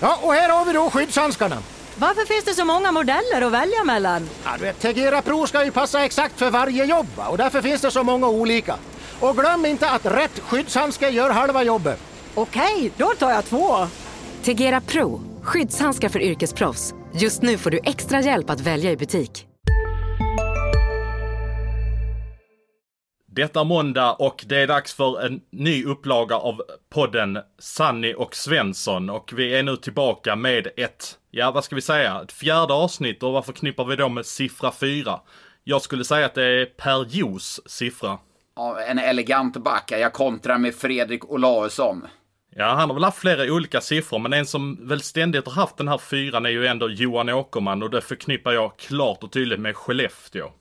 Ja, och här har vi då skyddshandskarna. Varför finns det så många modeller att välja mellan? Ja, du vet, Tegera Pro ska ju passa exakt för varje jobb och därför finns det så många olika. Och glöm inte att rätt skyddshandske gör halva jobbet. Okej, då tar jag två. Tegera Pro, skyddshandskar för yrkesproffs. Just nu får du extra hjälp att välja i butik. Detta måndag och det är dags för en ny upplaga av podden Sanni och Svensson och vi är nu tillbaka med ett, ja vad ska vi säga, ett fjärde avsnitt och vad förknippar vi då med siffra fyra? Jag skulle säga att det är Per Jos siffra. Ja, en elegant back. Jag kontrar med Fredrik Olausson. Ja, han har väl haft flera olika siffror, men en som väl ständigt har haft den här fyran är ju ändå Johan Åkerman och det förknippar jag klart och tydligt med Skellefteå.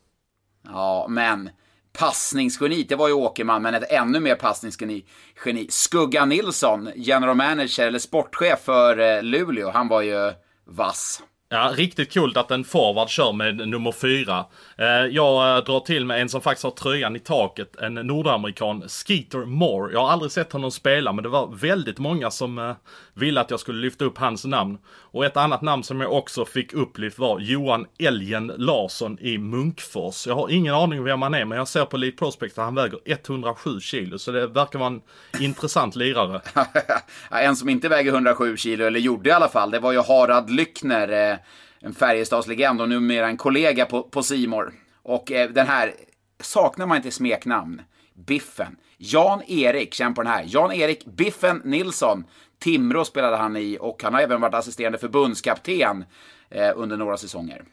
Ja, men passningsgeni, det var ju Åkerman, men ett ännu mer passningsgeni. Geni. Skugga Nilsson, general manager eller sportchef för eh, Luleå, han var ju vass. Ja, riktigt coolt att en forward kör med nummer fyra. Eh, jag eh, drar till med en som faktiskt har tröjan i taket, en nordamerikan, Skeeter Moore. Jag har aldrig sett honom spela, men det var väldigt många som ville att jag skulle lyfta upp hans namn. Och ett annat namn som jag också fick upplyft var Johan Elgen Larsson i Munkfors. Jag har ingen aning vem han är, men jag ser på Lead Prospect att han väger 107 kilo, så det verkar vara en intressant lirare. en som inte väger 107 kilo, eller gjorde i alla fall, det var ju Harald Lyckner eh, en Färjestadslegend och numera en kollega på, på Simor. Och eh, den här, saknar man inte smeknamn? Biffen. Jan-Erik, känn på den här. Jan-Erik Biffen Nilsson. Timrå spelade han i och han har även varit assisterande förbundskapten eh, under några säsonger.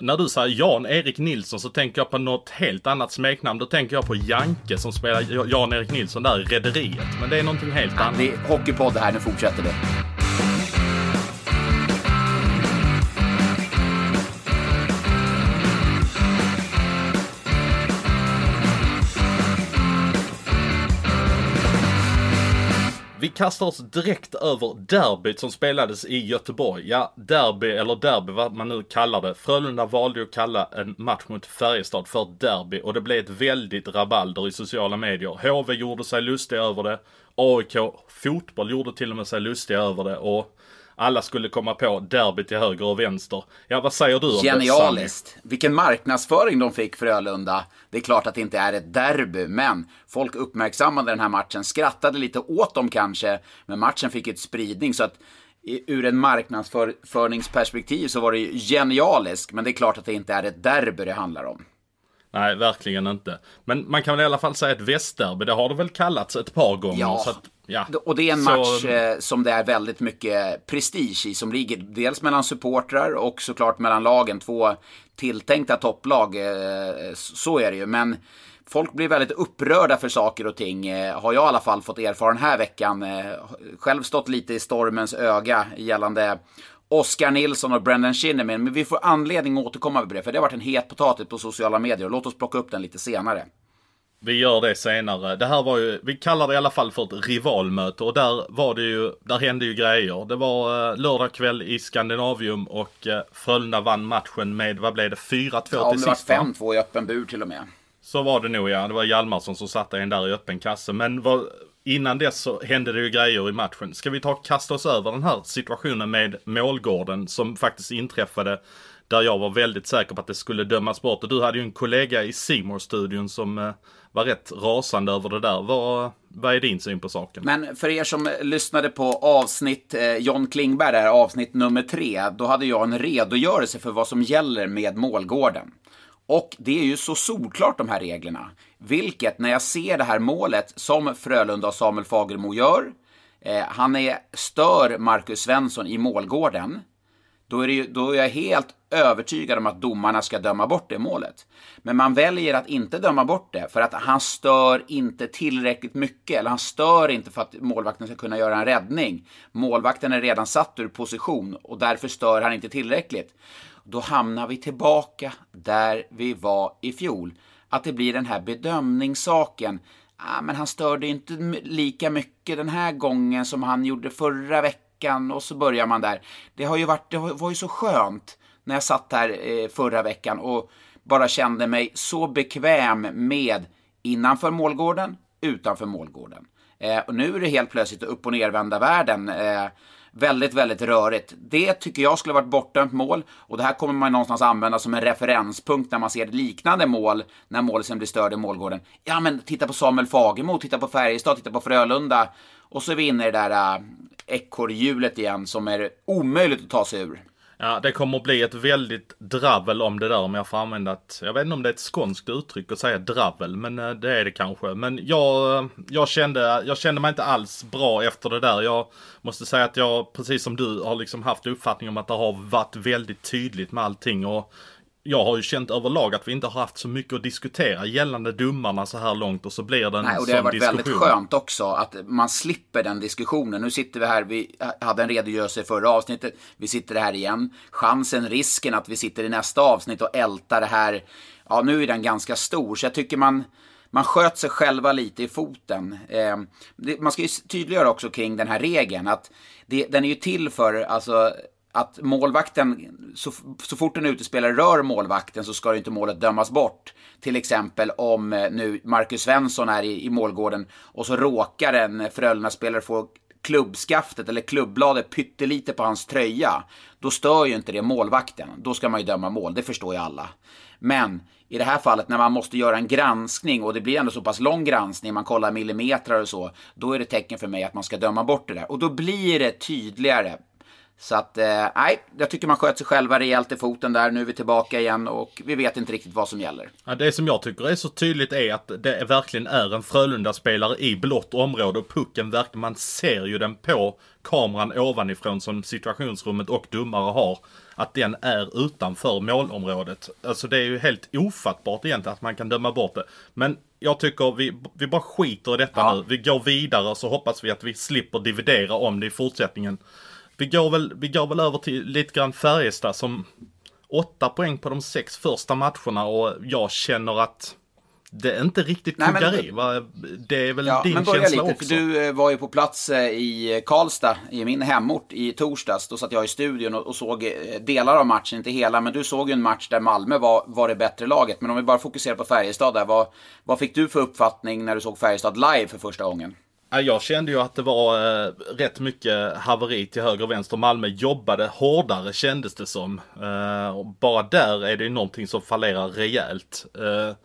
När du säger Jan-Erik Nilsson så tänker jag på något helt annat smeknamn. Då tänker jag på Janke som spelar Jan-Erik Nilsson där i Rederiet. Men det är någonting helt annat. Det är hockeypodd här, nu fortsätter det. Kastar oss direkt över derbyt som spelades i Göteborg. Ja, derby eller derby vad man nu kallar det. Frölunda valde att kalla en match mot Färjestad för derby och det blev ett väldigt rabalder i sociala medier. HV gjorde sig lustiga över det. AIK fotboll gjorde till och med sig lustiga över det och alla skulle komma på derby till höger och vänster. Ja, vad säger du om Genialiskt. det? Vilken marknadsföring de fick Frölunda. Det är klart att det inte är ett derby, men folk uppmärksammade den här matchen, skrattade lite åt dem kanske, men matchen fick ett spridning så att ur en marknadsföringsperspektiv så var det ju genialiskt, men det är klart att det inte är ett derby det handlar om. Nej, verkligen inte. Men man kan väl i alla fall säga ett västderby, det har det väl kallats ett par gånger. Ja, så att, ja. och det är en match eh, som det är väldigt mycket prestige i, som ligger dels mellan supportrar och såklart mellan lagen. Två tilltänkta topplag, eh, så är det ju. Men folk blir väldigt upprörda för saker och ting, eh, har jag i alla fall fått erfara den här veckan. Själv stått lite i stormens öga gällande Oskar Nilsson och Brendan Shinnimin. Men vi får anledning att återkomma med det, för det har varit en het potatis på sociala medier. Låt oss plocka upp den lite senare. Vi gör det senare. Det här var ju, vi kallar det i alla fall för ett rivalmöte och där var det ju, där hände ju grejer. Det var eh, lördag kväll i Skandinavium och eh, Frölunda vann matchen med, vad blev det, 4-2 ja, till sist? Ja, det var 5-2 i öppen bur till och med. Så var det nog ja. Det var Hjalmarsson som satte en där i öppen kasse. Men vad, innan dess så hände det ju grejer i matchen. Ska vi ta och kasta oss över den här situationen med målgården som faktiskt inträffade. Där jag var väldigt säker på att det skulle dömas bort. Och du hade ju en kollega i simor studion som eh, var rätt rasande över det där. Vad, vad är din syn på saken? Men för er som lyssnade på avsnitt eh, John Klingberg, där, avsnitt nummer tre, då hade jag en redogörelse för vad som gäller med målgården. Och det är ju så solklart de här reglerna. Vilket, när jag ser det här målet som Frölunda och Samuel Fagermo gör, eh, han är, stör Marcus Svensson i målgården, då är, ju, då är jag helt övertygad om att domarna ska döma bort det målet. Men man väljer att inte döma bort det för att han stör inte tillräckligt mycket, eller han stör inte för att målvakten ska kunna göra en räddning. Målvakten är redan satt ur position och därför stör han inte tillräckligt. Då hamnar vi tillbaka där vi var i fjol. Att det blir den här bedömningssaken. Ah, men han störde inte lika mycket den här gången som han gjorde förra veckan och så börjar man där. Det har ju varit, det var ju så skönt när jag satt här eh, förra veckan och bara kände mig så bekväm med innanför målgården, utanför målgården. Eh, och nu är det helt plötsligt upp och nervända världen. Eh, Väldigt, väldigt rörigt. Det tycker jag skulle varit bortdömt mål och det här kommer man någonstans använda som en referenspunkt när man ser liknande mål när målisen blir störd i målgården. Ja, men titta på Samuel Fagemo, titta på Färjestad, titta på Frölunda och så är vi inne i det där eh, ekorrhjulet igen som är omöjligt att ta sig ur. Ja, det kommer att bli ett väldigt dravel om det där om jag får använda ett, jag vet inte om det är ett skånskt uttryck att säga dravel, men eh, det är det kanske. Men jag, eh, jag kände, jag kände mig inte alls bra efter det där. Jag måste säga att jag, precis som du, har liksom haft uppfattning om att det har varit väldigt tydligt med allting och jag har ju känt överlag att vi inte har haft så mycket att diskutera gällande domarna så här långt och så blir det en Nej, och det har varit diskussion. väldigt skönt också att man slipper den diskussionen. Nu sitter vi här, vi hade en redogörelse i förra avsnittet, vi sitter här igen. Chansen, risken att vi sitter i nästa avsnitt och ältar det här, ja nu är den ganska stor. Så jag tycker man, man sköt sig själva lite i foten. Eh, det, man ska ju tydliggöra också kring den här regeln att det, den är ju till för, alltså att målvakten, så, så fort en utespelare rör målvakten så ska inte målet dömas bort. Till exempel om eh, nu Marcus Svensson är i, i målgården och så råkar en Frölunda-spelare få klubbskaftet eller klubbbladet pyttelite på hans tröja. Då stör ju inte det målvakten. Då ska man ju döma mål, det förstår ju alla. Men i det här fallet när man måste göra en granskning och det blir ändå så pass lång granskning, man kollar millimeter och så, då är det tecken för mig att man ska döma bort det där. Och då blir det tydligare så att, eh, nej, jag tycker man sköt sig själva rejält i foten där. Nu är vi tillbaka igen och vi vet inte riktigt vad som gäller. Ja, det som jag tycker är så tydligt är att det verkligen är en Frölunda-spelare i blått område och pucken verkligen, man ser ju den på kameran ovanifrån som situationsrummet och domare har. Att den är utanför målområdet. Alltså det är ju helt ofattbart egentligen att man kan döma bort det. Men jag tycker vi, vi bara skiter i detta ja. nu. Vi går vidare så hoppas vi att vi slipper dividera om det i fortsättningen. Vi går väl, vi går väl över till lite grann Färjestad som åtta poäng på de sex första matcherna och jag känner att det inte riktigt kuggar i. Det är väl ja, din men känsla lite, också? Du eh, var ju på plats eh, i Karlstad, i min hemort, i torsdags. Då satt jag i studion och, och såg eh, delar av matchen, inte hela. Men du såg ju en match där Malmö var, var det bättre laget. Men om vi bara fokuserar på Färjestad där. Vad, vad fick du för uppfattning när du såg Färjestad live för första gången? Jag kände ju att det var eh, rätt mycket haveri till höger och vänster. Malmö jobbade hårdare kändes det som. Eh, och bara där är det ju någonting som fallerar rejält. Eh,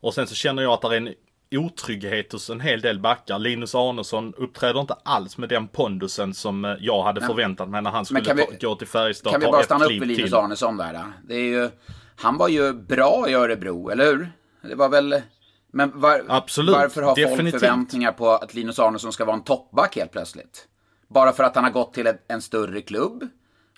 och sen så känner jag att det är en otrygghet hos en hel del backar. Linus Arnesson uppträder inte alls med den pondusen som eh, jag hade förväntat mig när han skulle vi, gå till Färjestad. Kan vi bara stanna upp vid Linus till. Arnesson där? Då? Det är ju, han var ju bra i Örebro, eller hur? Det var väl men var, Absolut, varför har definitivt. folk förväntningar på att Linus Arnesson ska vara en toppback helt plötsligt? Bara för att han har gått till en större klubb?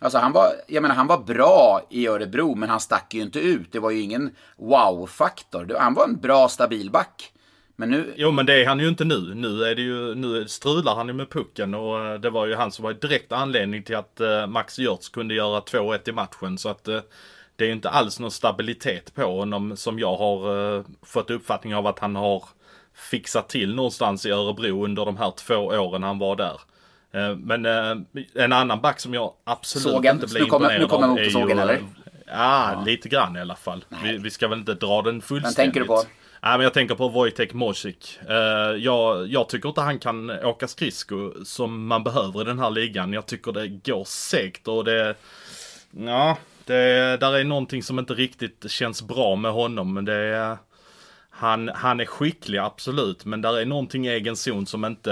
Alltså han var, jag menar han var bra i Örebro, men han stack ju inte ut. Det var ju ingen wow-faktor. Han var en bra, stabil back. Men nu... Jo men det är han ju inte nu. Nu är det ju, nu strular han ju med pucken och eh, det var ju han som var direkt anledning till att eh, Max Görtz kunde göra 2-1 i matchen. Så att eh, det är ju inte alls någon stabilitet på honom som jag har uh, fått uppfattning av att han har fixat till någonstans i Örebro under de här två åren han var där. Uh, men uh, en annan back som jag absolut sågen. inte blir nu kommer, imponerad av är ju... Sågen, eller? Ja, ja, lite grann i alla fall. Vi, vi, ska väl inte dra den fullständigt. Men tänker du på? Ja, men jag tänker på Wojtek Mosik. Uh, jag, jag tycker inte han kan åka skridsko som man behöver i den här ligan. Jag tycker det går segt och det... Ja, det, där är någonting som inte riktigt känns bra med honom. Men det är, han, han är skicklig absolut, men där är någonting i egen zon som inte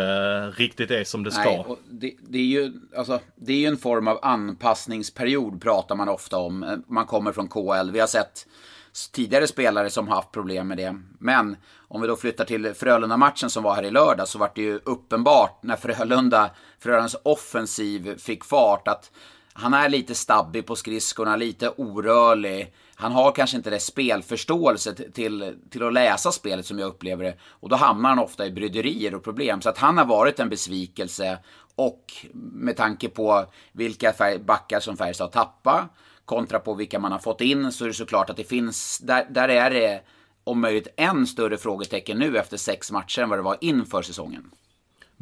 riktigt är som det ska. Nej, det, det, är ju, alltså, det är ju en form av anpassningsperiod pratar man ofta om. Man kommer från KL. Vi har sett tidigare spelare som haft problem med det. Men om vi då flyttar till Frölunda-matchen som var här i lördag så var det ju uppenbart när Frölunda, Frölundas offensiv fick fart att han är lite stabbig på skridskorna, lite orörlig. Han har kanske inte det spelförståelse till, till att läsa spelet som jag upplever det. Och då hamnar han ofta i bryderier och problem. Så att han har varit en besvikelse. Och med tanke på vilka backar som Färjestad tappar tappat kontra på vilka man har fått in så är det såklart att det finns, där, där är det om möjligt än större frågetecken nu efter sex matcher än vad det var inför säsongen.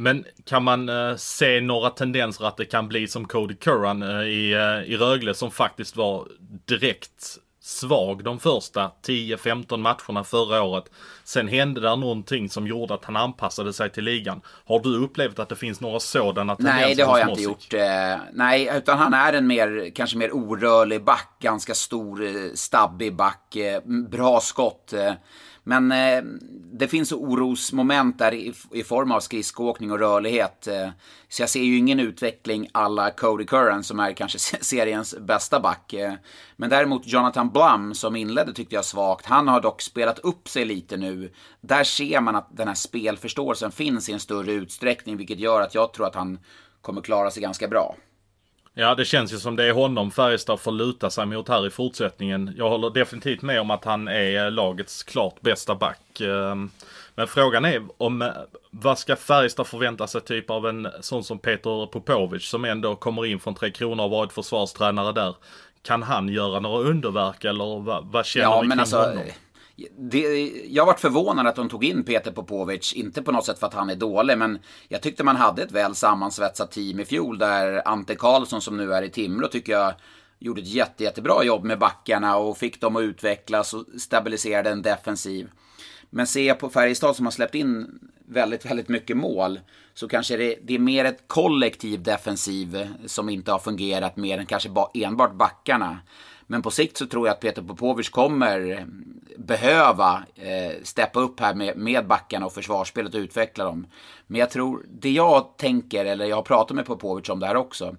Men kan man uh, se några tendenser att det kan bli som Cody Curran uh, i, uh, i Rögle som faktiskt var direkt svag de första 10-15 matcherna förra året. Sen hände där någonting som gjorde att han anpassade sig till ligan. Har du upplevt att det finns några sådana tendenser Nej, det har jag inte gjort. Eh, nej, utan han är en mer, kanske mer orörlig back. Ganska stor, eh, stabbig back. Eh, bra skott. Men eh, det finns orosmoment där i, i form av skridskoåkning och rörlighet. Eh, så jag ser ju ingen utveckling alla Cody Curran som är kanske seriens bästa back. Eh, men däremot Jonathan Blum som inledde tyckte jag svagt. Han har dock spelat upp sig lite nu. Där ser man att den här spelförståelsen finns i en större utsträckning vilket gör att jag tror att han kommer klara sig ganska bra. Ja, det känns ju som det är honom Färjestad får luta sig mot här i fortsättningen. Jag håller definitivt med om att han är lagets klart bästa back. Ehm, Men frågan är om, eh, vad ska Färjestad förvänta sig typ av en sån som Peter Popovic som ändå kommer in från Tre Kronor och varit försvarstränare där. Kan han göra några underverk eller vad, vad känner Ja, vi kring alltså. honom? Det, jag varit förvånad att de tog in Peter Popovic, inte på något sätt för att han är dålig, men jag tyckte man hade ett väl sammansvetsat team i fjol där Ante Karlsson som nu är i Timrå tycker jag gjorde ett jätte, jättebra jobb med backarna och fick dem att utvecklas och stabiliserade en defensiv. Men ser jag på Färjestad som har släppt in väldigt, väldigt mycket mål så kanske det, det är mer ett kollektiv defensiv som inte har fungerat mer än kanske enbart backarna. Men på sikt så tror jag att Peter Popovic kommer eh, behöva eh, steppa upp här med, med backarna och försvarsspelet och utveckla dem. Men jag tror, det jag tänker, eller jag har pratat med Popovic om det här också.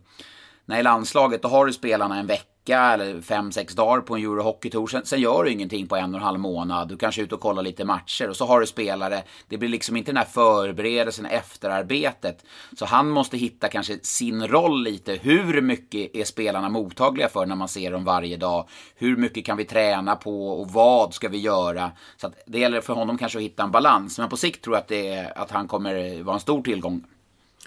När i landslaget, då har du spelarna en vecka eller fem, sex dagar på en Eurohockeytour. Sen, sen gör du ingenting på en och en halv månad. Du kanske är ute och kollar lite matcher och så har du spelare. Det blir liksom inte den här förberedelsen, efterarbetet. Så han måste hitta kanske sin roll lite. Hur mycket är spelarna mottagliga för när man ser dem varje dag? Hur mycket kan vi träna på och vad ska vi göra? Så att det gäller för honom kanske att hitta en balans. Men på sikt tror jag att, det är, att han kommer vara en stor tillgång.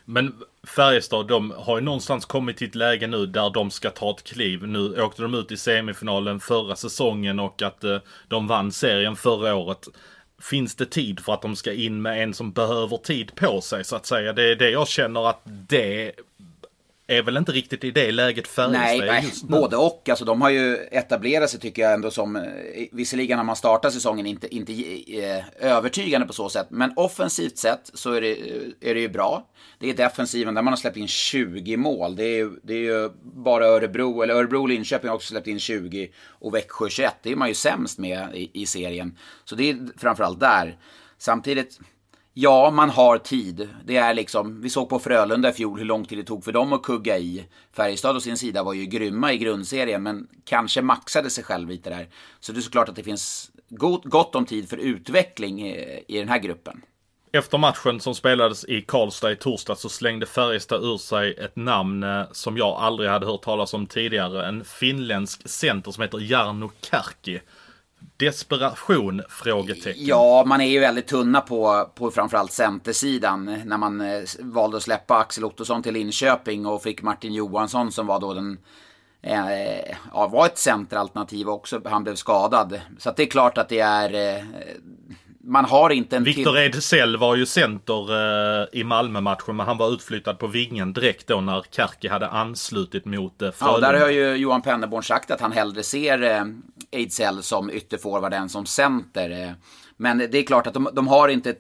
Men Färjestad, de har ju någonstans kommit till ett läge nu där de ska ta ett kliv. Nu åkte de ut i semifinalen förra säsongen och att eh, de vann serien förra året. Finns det tid för att de ska in med en som behöver tid på sig så att säga? Det är det jag känner att det är väl inte riktigt i det läget Färjestad Nej, nej just nu. både och. Alltså, de har ju etablerat sig tycker jag ändå som, eh, visserligen har man startat säsongen inte, inte eh, övertygande på så sätt, men offensivt sett så är det, är det ju bra. Det är defensiven där man har släppt in 20 mål. Det är det är ju bara Örebro, eller Örebro och Linköping har också släppt in 20 och Växjö 21. Det är man ju sämst med i, i serien. Så det är framförallt där. Samtidigt, Ja, man har tid. Det är liksom, vi såg på Frölunda i fjol hur lång tid det tog för dem att kugga i. Färjestad å sin sida var ju grymma i grundserien, men kanske maxade sig själv lite där. Så det är såklart att det finns gott, om tid för utveckling i, den här gruppen. Efter matchen som spelades i Karlstad i torsdag så slängde Färjestad ur sig ett namn eh, som jag aldrig hade hört talas om tidigare. En finländsk center som heter Jarno Kärki. Desperation? Frågetecken. Ja, man är ju väldigt tunna på, på framförallt centersidan. När man eh, valde att släppa Axel Ottosson till Linköping och fick Martin Johansson som var då den eh, ja, var ett centeralternativ också. Han blev skadad. Så det är klart att det är... Eh, man har inte en Viktor till... Ejdsell var ju center eh, i Malmö-matchen men han var utflyttad på vingen direkt då när Kärki hade anslutit mot eh, Ja, Frölunda. där har ju Johan Penneborn sagt att han hellre ser Ejdsell som ytterforward än som center. Eh, men det är klart att de, de har inte...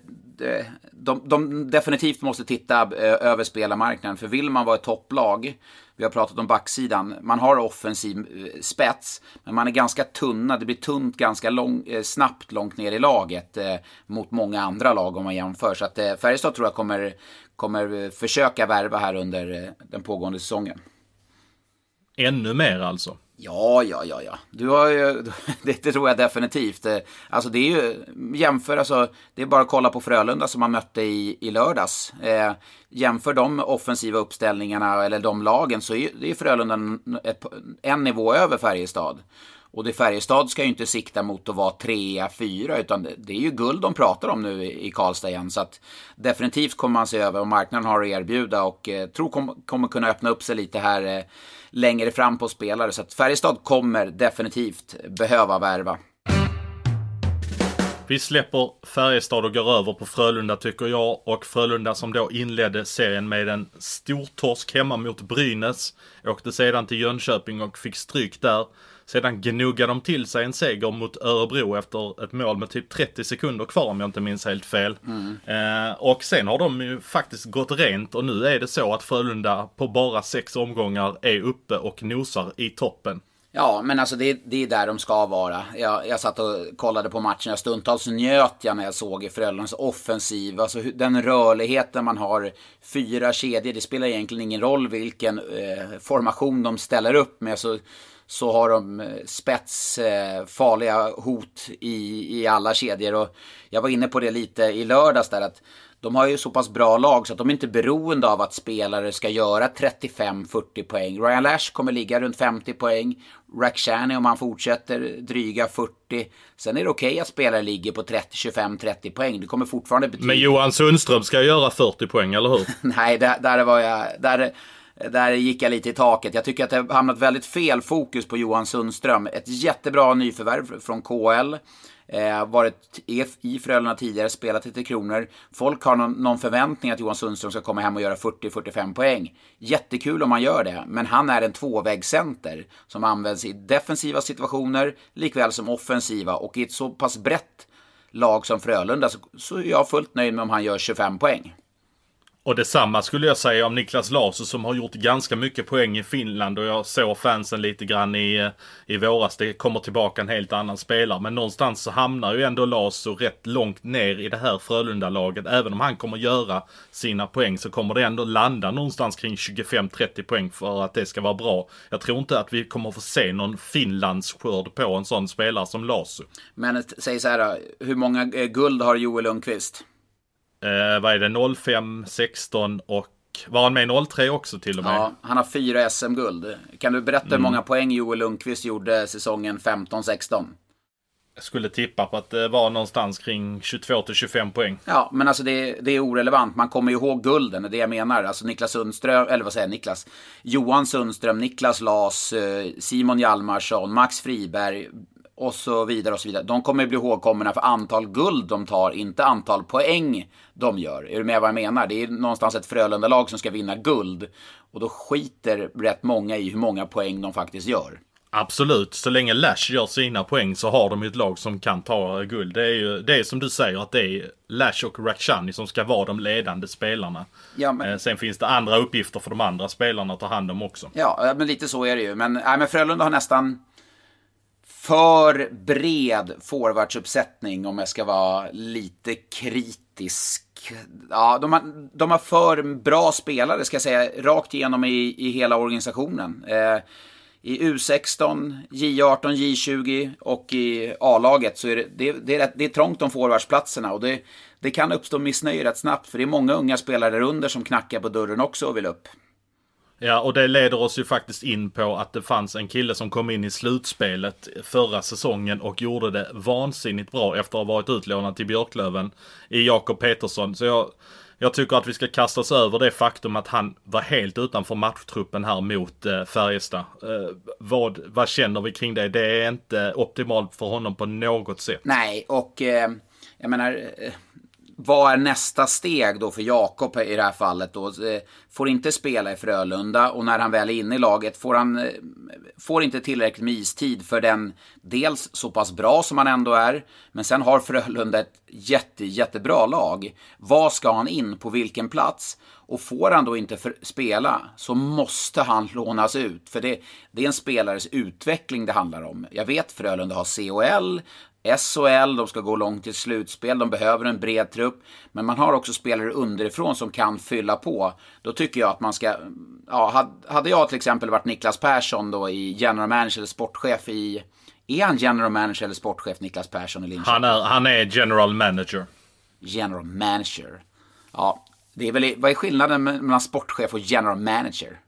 Eh, de, de definitivt måste titta eh, över spelarmarknaden. För vill man vara ett topplag, vi har pratat om backsidan, man har offensiv spets, men man är ganska tunna. Det blir tunt ganska lång, snabbt långt ner i laget eh, mot många andra lag om man jämför. Så att eh, Färjestad tror jag kommer, kommer försöka värva här under den pågående säsongen. Ännu mer alltså. Ja, ja, ja, ja. Du har ju, det, det tror jag definitivt. Eh, alltså det är ju, jämför alltså, det är bara att kolla på Frölunda som man mötte i, i lördags. Eh, jämför de offensiva uppställningarna, eller de lagen, så är det är Frölunda en, en nivå över Färjestad. Och det Färjestad ska ju inte sikta mot att vara trea, fyra, utan det, är ju guld de pratar om nu i, i Karlstad igen. Så att definitivt kommer man se över vad marknaden har att erbjuda och eh, tror kom, kommer kunna öppna upp sig lite här eh, längre fram på spelare. Så att Färjestad kommer definitivt behöva värva. Vi släpper Färjestad och går över på Frölunda tycker jag. Och Frölunda som då inledde serien med en stor torsk hemma mot Brynäs. Åkte sedan till Jönköping och fick stryk där. Sedan gnuggade de till sig en seger mot Örebro efter ett mål med typ 30 sekunder kvar om jag inte minns helt fel. Mm. Eh, och sen har de ju faktiskt gått rent och nu är det så att Frölunda på bara sex omgångar är uppe och nosar i toppen. Ja, men alltså det, det är där de ska vara. Jag, jag satt och kollade på matchen. Stundtals njöt jag när jag såg Frölundas offensiv. Alltså den rörligheten man har. Fyra kedjor, det spelar egentligen ingen roll vilken eh, formation de ställer upp med. Så, så har de eh, spets, eh, farliga hot i, i alla kedjor. Och jag var inne på det lite i lördags där att de har ju så pass bra lag så att de är inte beroende av att spelare ska göra 35-40 poäng. Ryan Lash kommer ligga runt 50 poäng. Rakhshani om han fortsätter dryga 40. Sen är det okej okay att spelare ligger på 30, 25, 30 poäng. Det kommer fortfarande betyda... Men Johan Sundström ska göra 40 poäng, eller hur? Nej, där, där var jag... Där, där gick jag lite i taket. Jag tycker att det har hamnat väldigt fel fokus på Johan Sundström. Ett jättebra nyförvärv från KL. Eh, varit i Frölunda tidigare, spelat till kronor. Folk har någon, någon, förväntning att Johan Sundström ska komma hem och göra 40-45 poäng. Jättekul om han gör det, men han är en tvåvägscenter som används i defensiva situationer likväl som offensiva och i ett så pass brett lag som Frölunda så, så är jag fullt nöjd med om han gör 25 poäng. Och detsamma skulle jag säga om Niklas Larsson som har gjort ganska mycket poäng i Finland och jag såg fansen lite grann i, eh, i våras. Det kommer tillbaka en helt annan spelare. Men någonstans så hamnar ju ändå Larsson rätt långt ner i det här Frölunda-laget. Även om han kommer göra sina poäng så kommer det ändå landa någonstans kring 25-30 poäng för att det ska vara bra. Jag tror inte att vi kommer få se någon Finlandsskörd på en sån spelare som Larsson. Men säg så här då, hur många eh, guld har Joel Lundqvist? Eh, vad är det, 05, 16 och var han med i 03 också till och med? Ja, han har fyra SM-guld. Kan du berätta mm. hur många poäng Joel Lundqvist gjorde säsongen 15-16? Jag skulle tippa på att det var någonstans kring 22 25 poäng. Ja, men alltså det, det är orelevant. Man kommer ju ihåg gulden, det är det jag menar. Alltså Niklas Sundström, eller vad säger jag, Niklas? Johan Sundström, Niklas Las, eh, Simon Hjalmarsson, Max Friberg, och så vidare och så vidare. De kommer bli ihågkomna för antal guld de tar, inte antal poäng de gör. Är du med vad jag menar? Det är någonstans ett Frölunda-lag som ska vinna guld. Och då skiter rätt många i hur många poäng de faktiskt gör. Absolut, så länge Lash gör sina poäng så har de ett lag som kan ta guld. Det är ju det är som du säger att det är Lash och Rakhshani som ska vara de ledande spelarna. Ja, men... Eh, sen finns det andra uppgifter för de andra spelarna att ta hand om också. Ja, men lite så är det ju. Men, nej, men Frölunda har nästan för bred forwardsuppsättning om jag ska vara lite kritisk. Ja, de har, de har för bra spelare, ska jag säga, rakt igenom i, i hela organisationen. Eh, I U16, J18, J20 och i A-laget så är det, det, det, är, det är trångt om forwardsplatserna och det, det kan uppstå missnöje rätt snabbt för det är många unga spelare där under som knackar på dörren också och vill upp. Ja, och det leder oss ju faktiskt in på att det fanns en kille som kom in i slutspelet förra säsongen och gjorde det vansinnigt bra efter att ha varit utlånad till Björklöven i Jakob Petersson. Så jag, jag tycker att vi ska kasta oss över det faktum att han var helt utanför matchtruppen här mot eh, Färjestad. Eh, vad, vad känner vi kring det? Det är inte optimalt för honom på något sätt. Nej, och eh, jag menar eh, vad är nästa steg då för Jakob i det här fallet då? Eh, får inte spela i Frölunda och när han väl är inne i laget får han eh, får inte tillräckligt med istid för den dels så pass bra som han ändå är, men sen har Frölunda ett jätte, jättebra lag. Vad ska han in på vilken plats? Och får han då inte spela så måste han lånas ut. För det, det är en spelares utveckling det handlar om. Jag vet Frölunda har COL, SHL, de ska gå långt till slutspel, de behöver en bred trupp. Men man har också spelare underifrån som kan fylla på. Då tycker jag att man ska... Ja, hade jag till exempel varit Niklas Persson då i general manager eller sportchef i... Är han general manager eller sportchef Niklas Persson i Linköping? Han är, han är general manager. General manager. Ja, det är väl, vad är skillnaden mellan sportchef och general manager?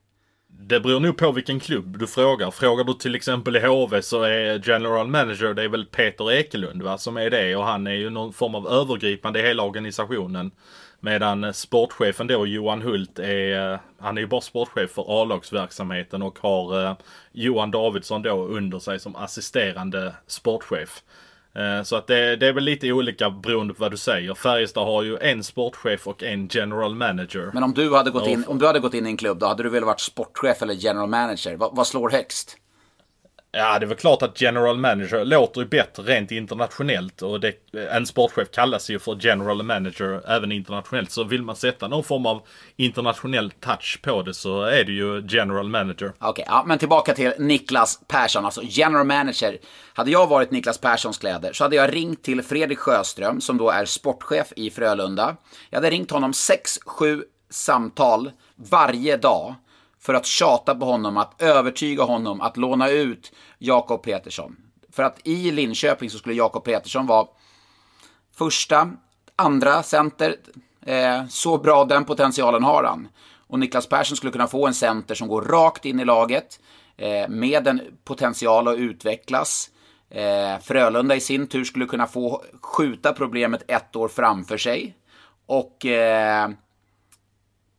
Det beror nog på vilken klubb du frågar. Frågar du till exempel i HV så är general manager det är väl Peter Ekelund va, som är det och han är ju någon form av övergripande i hela organisationen. Medan sportchefen då, Johan Hult, är, han är ju bara sportchef för A-lagsverksamheten och har eh, Johan Davidsson då under sig som assisterande sportchef. Eh, så att det, det, är väl lite olika beroende på vad du säger. Färjestad har ju en sportchef och en general manager. Men om du hade gått, in, om du hade gått in i en klubb, då hade du väl varit sportchef eller general manager? vad, vad slår högst? Ja, det är väl klart att general manager låter ju bättre rent internationellt och det, en sportchef kallas ju för general manager även internationellt. Så vill man sätta någon form av internationell touch på det så är det ju general manager. Okej, okay, ja, men tillbaka till Niklas Persson, alltså general manager. Hade jag varit Niklas Perssons kläder så hade jag ringt till Fredrik Sjöström som då är sportchef i Frölunda. Jag hade ringt honom 6-7 samtal varje dag för att tjata på honom, att övertyga honom att låna ut Jakob Petersson. För att i Linköping så skulle Jakob Petersson vara första, andra center. Eh, så bra den potentialen har han. Och Niklas Persson skulle kunna få en center som går rakt in i laget eh, med en potential att utvecklas. Eh, Frölunda i sin tur skulle kunna få skjuta problemet ett år framför sig. Och eh,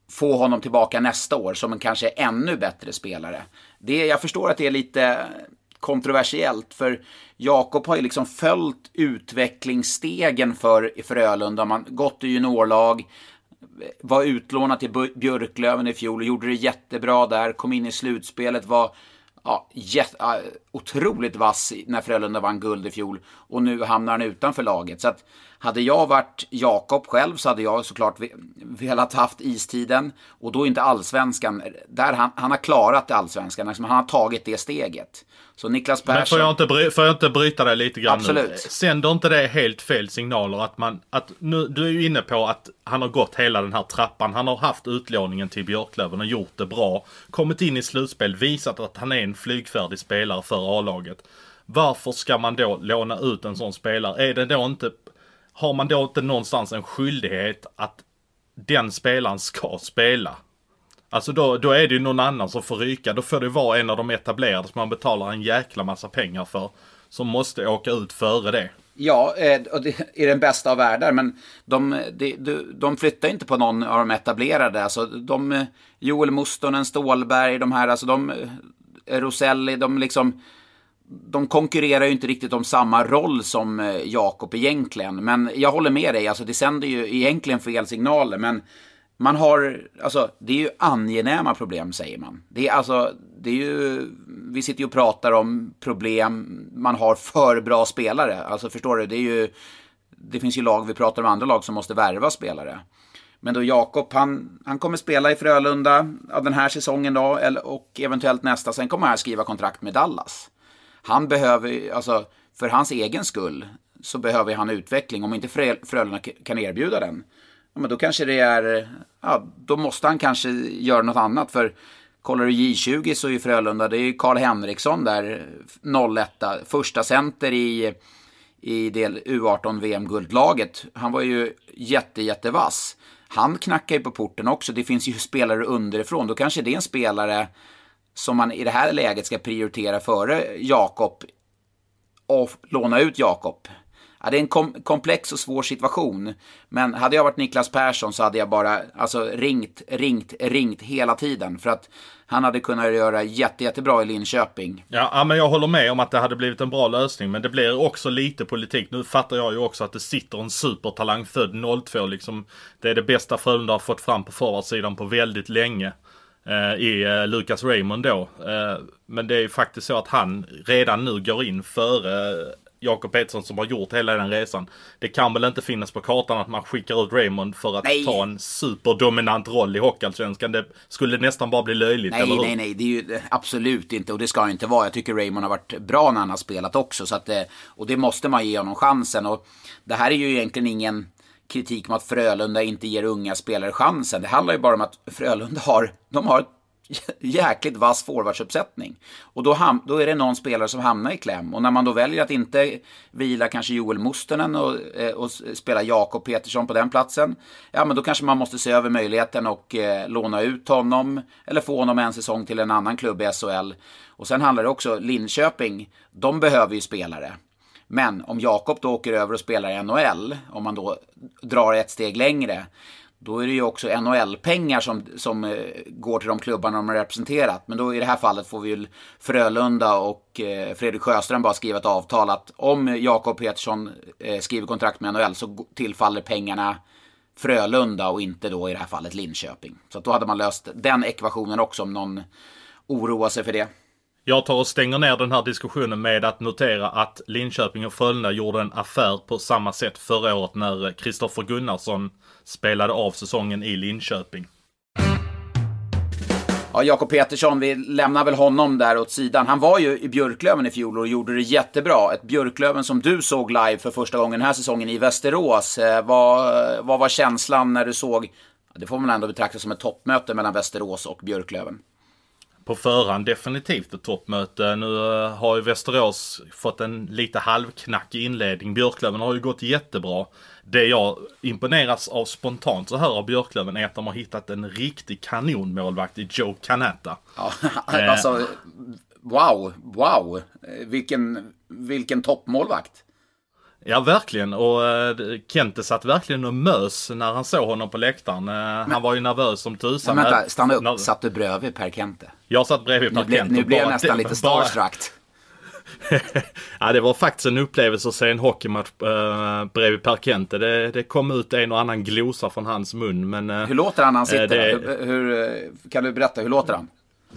få honom tillbaka nästa år som en kanske ännu bättre spelare. Det, jag förstår att det är lite kontroversiellt, för Jakob har ju liksom följt utvecklingsstegen för Frölunda. Man gått i juniorlag, var utlånad till Björklöven i fjol och gjorde det jättebra där, kom in i slutspelet, var ja, jätt, otroligt vass när Frölunda vann guld i fjol och nu hamnar han utanför laget. Så att hade jag varit Jakob själv så hade jag såklart velat haft istiden och då inte allsvenskan. Där han, han har klarat det allsvenskan, liksom, han har tagit det steget. Så Niklas Persson... Men får jag inte, bry, får jag inte bryta dig lite grann Absolut. nu? Sänder inte det helt fel signaler att man, att nu, du är ju inne på att han har gått hela den här trappan. Han har haft utlåningen till Björklöven och gjort det bra. Kommit in i slutspel, visat att han är en flygfärdig spelare för A-laget. Varför ska man då låna ut en sån spelare? Är det då inte har man då inte någonstans en skyldighet att den spelaren ska spela? Alltså då, då är det ju någon annan som får ryka. Då får det vara en av de etablerade som man betalar en jäkla massa pengar för. Som måste åka ut före det. Ja, eh, och det är den bästa av världar. Men de, de, de flyttar inte på någon av de etablerade. Alltså de, eh, Joel Mustonen, Stålberg, de här, alltså de, eh, Roselli, de liksom de konkurrerar ju inte riktigt om samma roll som eh, Jakob egentligen. Men jag håller med dig, alltså det sänder ju egentligen fel signaler. Men man har, alltså det är ju angenäma problem säger man. Det är alltså, det är ju, vi sitter ju och pratar om problem, man har för bra spelare. Alltså förstår du, det är ju, det finns ju lag, vi pratar om andra lag som måste värva spelare. Men då Jakob, han, han kommer spela i Frölunda den här säsongen då, och eventuellt nästa. Sen kommer han skriva kontrakt med Dallas han behöver, alltså för hans egen skull, så behöver han utveckling. Om inte Frölunda kan erbjuda den, ja, men då kanske det är, ja, då måste han kanske göra något annat. För kollar du J20 så är Frölunda, det är Karl Henriksson där, 01 första center i, i del U18 VM-guldlaget. Han var ju jätte, jättevass. Han knackar ju på porten också. Det finns ju spelare underifrån. Då kanske det är en spelare som man i det här läget ska prioritera före Jakob och låna ut Jakob. Ja, det är en kom komplex och svår situation. Men hade jag varit Niklas Persson så hade jag bara alltså, ringt, ringt, ringt hela tiden. För att han hade kunnat göra jätte, jättebra i Linköping. Ja, ja, men jag håller med om att det hade blivit en bra lösning. Men det blir också lite politik. Nu fattar jag ju också att det sitter en supertalang född 02 liksom. Det är det bästa Frölunda har fått fram på forwardsidan på väldigt länge. Eh, i eh, Lucas Raymond då. Eh, men det är ju faktiskt så att han redan nu går in före Jakob Petersson som har gjort hela den resan. Det kan väl inte finnas på kartan att man skickar ut Raymond för att nej. ta en superdominant roll i Hockeyallsvenskan. Det skulle nästan bara bli löjligt, Nej, nej, nej. Det är ju absolut inte och det ska inte vara. Jag tycker Raymond har varit bra när han har spelat också. Så att, och det måste man ge honom chansen. Och det här är ju egentligen ingen kritik om att Frölunda inte ger unga spelare chansen. Det handlar ju bara om att Frölunda har, de har jäkligt vass forwardsuppsättning. Och då, ham- då är det någon spelare som hamnar i kläm. Och när man då väljer att inte vila kanske Joel Mustonen och, eh, och spela Jakob Petersson på den platsen. Ja, men då kanske man måste se över möjligheten och eh, låna ut honom. Eller få honom en säsong till en annan klubb i SHL. Och sen handlar det också, Linköping, de behöver ju spelare. Men om Jakob då åker över och spelar i NHL, om man då drar ett steg längre, då är det ju också NHL-pengar som, som eh, går till de klubbarna de har representerat. Men då i det här fallet får vi ju Frölunda och eh, Fredrik Sjöström bara skriva ett avtal att om Jakob Petersson eh, skriver kontrakt med NHL så tillfaller pengarna Frölunda och inte då i det här fallet Linköping. Så då hade man löst den ekvationen också om någon oroar sig för det. Jag tar och stänger ner den här diskussionen med att notera att Linköping och Frölunda gjorde en affär på samma sätt förra året när Kristoffer Gunnarsson spelade av säsongen i Linköping. Ja, Jakob Petersson, vi lämnar väl honom där åt sidan. Han var ju i Björklöven i fjol och gjorde det jättebra. Ett Björklöven som du såg live för första gången den här säsongen i Västerås. Eh, vad, vad var känslan när du såg, det får man ändå betrakta som ett toppmöte mellan Västerås och Björklöven? På förhand definitivt ett toppmöte. Nu eh, har ju Västerås fått en lite halvknackig inledning. Björklöven har ju gått jättebra. Det jag imponeras av spontant så här av Björklöven är att de har hittat en riktig kanonmålvakt i Joe Canetta. Ja, alltså, wow, wow. Vilken, vilken toppmålvakt. Ja, verkligen. Och uh, Kente satt verkligen och mös när han såg honom på läktaren. Uh, men, han var ju nervös som tusan. Men vänta, stanna upp. När... Satt du bredvid Per Kente? Jag satt bredvid Per Kente. Nu blev jag nästan lite starstruck. ja, det var faktiskt en upplevelse att se en hockeymatch uh, bredvid Per Kente. Det, det, kom ut en och annan glosa från hans mun. Men, uh, hur låter han när han sitter? Det... Hur, hur, kan du berätta, hur låter han?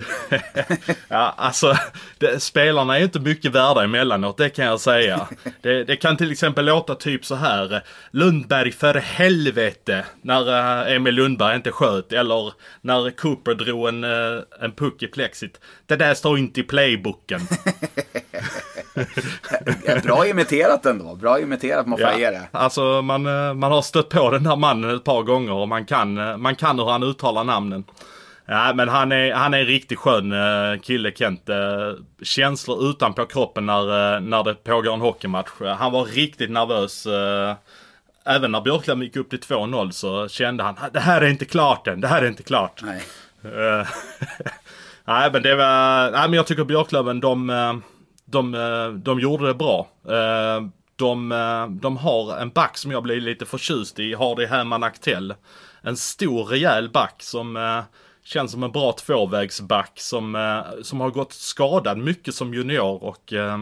ja, alltså det, spelarna är inte mycket värda emellanåt, det kan jag säga. Det, det, kan till exempel låta typ så här. Lundberg för helvete. När uh, Emil Lundberg inte sköt. Eller när Cooper drog en, uh, en puck i plexit. Det där står inte i playbooken. Bra imiterat ändå. Bra imiterat måste jag ge det. Alltså man, uh, man har stött på den här mannen ett par gånger och man kan, man kan hur han uttalar namnen. Ja, men han är, han är en riktigt skön uh, kille Kent. Uh, känslor utanpå kroppen när, uh, när det pågår en hockeymatch. han var riktigt nervös. även när Björklöven gick upp till 2-0 så kände han det här är inte klart än. Det här är inte klart. Nej. nej men det var, nej men jag tycker Björklöven de, de, de gjorde det bra. De, de har en back som jag blir lite förtjust i, Hardy Herman Aktell. En stor rejäl back som Känns som en bra tvåvägsback som, eh, som har gått skadad mycket som junior och eh,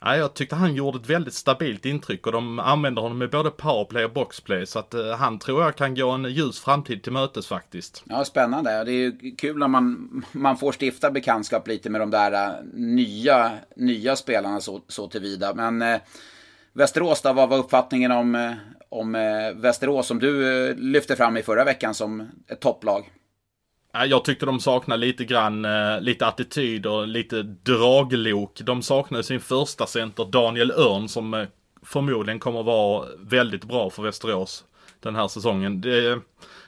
jag tyckte han gjorde ett väldigt stabilt intryck och de använder honom i både powerplay och boxplay. Så att eh, han tror jag kan gå en ljus framtid till mötes faktiskt. Ja, spännande. Det är ju kul när man, man får stifta bekantskap lite med de där uh, nya, nya spelarna så, så tillvida. Men uh, Västerås då, vad var uppfattningen om, uh, om Västerås som du lyfte fram i förra veckan som ett topplag? Jag tyckte de saknade lite grann, eh, lite attityd och lite draglok. De saknade sin första center Daniel Örn som eh, förmodligen kommer vara väldigt bra för Västerås den här säsongen. Det,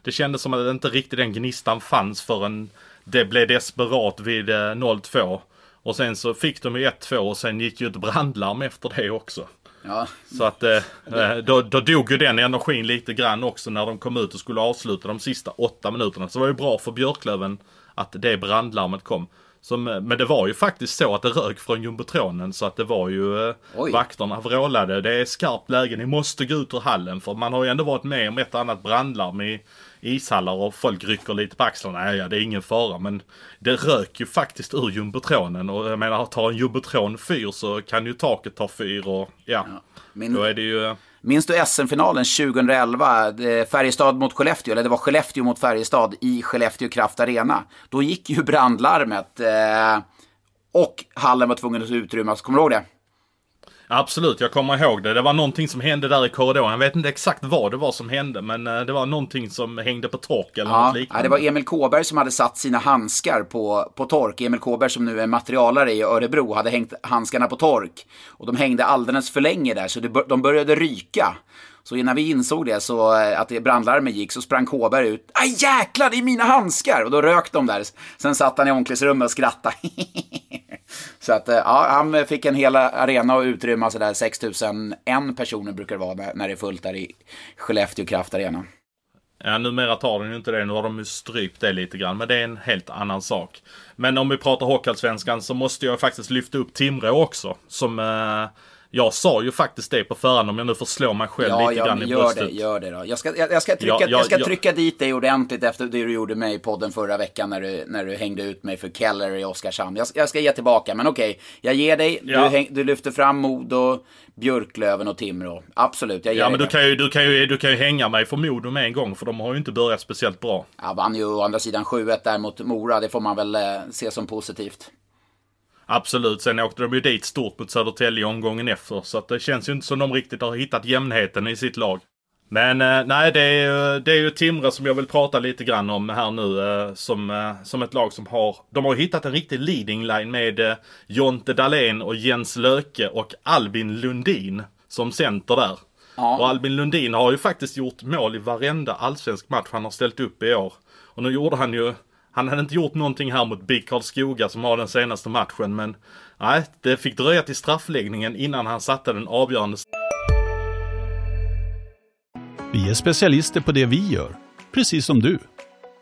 det kändes som att inte riktigt den gnistan fanns förrän det blev desperat vid eh, 0-2. Och sen så fick de ju 1-2 och sen gick ju ett brandlarm efter det också. Ja. Så att eh, eh, då, då dog ju den energin lite grann också när de kom ut och skulle avsluta de sista åtta minuterna. Så det var ju bra för Björklöven att det brandlarmet kom. Som, eh, men det var ju faktiskt så att det rök från jumbotronen så att det var ju eh, vakterna vrålade. Det är skarpt läge, ni måste gå ut ur hallen. För man har ju ändå varit med om ett annat brandlarm i ishallar och folk rycker lite på axlarna. Ja, det är ingen fara. Men det rök ju faktiskt ur jumbotronen. Och jag menar, tar en jumbotron fyr så kan ju taket ta fyr och ja. ja min... Då är det ju... Minns du SM-finalen 2011? Färjestad mot Skellefteå, eller det var Skellefteå mot Färjestad i Skellefteå Kraft Arena. Då gick ju brandlarmet. Eh, och hallen var tvungen att utrymmas. Kommer du ihåg det? Absolut, jag kommer ihåg det. Det var någonting som hände där i korridoren. Jag vet inte exakt vad det var som hände, men eh, det var någonting som hängde på tork eller ja, något liknande. Ja, det var Emil Kåberg som hade satt sina handskar på, på tork. Emil Kåberg som nu är materialare i Örebro hade hängt handskarna på tork. Och de hängde alldeles för länge där, så det, de började ryka. Så innan vi insåg det, så eh, att brandlarmet gick, så sprang Kåberg ut. Aj jäklar, det är mina handskar! Och då rök de där. Sen satt han i omklädningsrummet och skrattade. så att, eh, ja, han fick en hel arena att utrymma sådär 6001 personer brukar det vara när, när det är fullt där i Skellefteå Kraft Arena. Ja, numera tar den ju inte det. Nu har de ju strypt det lite grann. Men det är en helt annan sak. Men om vi pratar Hockeyallsvenskan så måste jag faktiskt lyfta upp Timrå också. Som eh, jag sa ju faktiskt det på förhand om jag nu får slå mig själv ja, lite ja, grann i gör bröstet. Det, gör det då. Jag ska, jag, jag ska, trycka, ja, jag, jag ska trycka dit dig ordentligt efter det du gjorde mig i podden förra veckan när du, när du hängde ut mig för Keller i Oskarshamn. Jag, jag ska ge tillbaka, men okej. Okay, jag ger dig. Du, häng, du lyfter fram Modo, Björklöven och Timrå. Absolut, jag ger Ja, men du kan, ju, du, kan ju, du kan ju hänga mig för Modo med en gång, för de har ju inte börjat speciellt bra. Jag vann ju å andra sidan 7-1 där mot Mora. Det får man väl eh, se som positivt. Absolut, sen åkte de ju dit stort mot Södertälje omgången efter. Så att det känns ju inte som de riktigt har hittat jämnheten i sitt lag. Men eh, nej, det är, ju, det är ju Timrå som jag vill prata lite grann om här nu. Eh, som, eh, som ett lag som har... De har hittat en riktig leading line med eh, Jonte Dahlén och Jens Löke och Albin Lundin som center där. Ja. Och Albin Lundin har ju faktiskt gjort mål i varenda allsvensk match han har ställt upp i år. Och nu gjorde han ju... Han hade inte gjort någonting här mot BIK Karlskoga som har den senaste matchen men... Nej, det fick dröja till straffläggningen innan han satte den avgörande Vi är specialister på det vi gör, precis som du.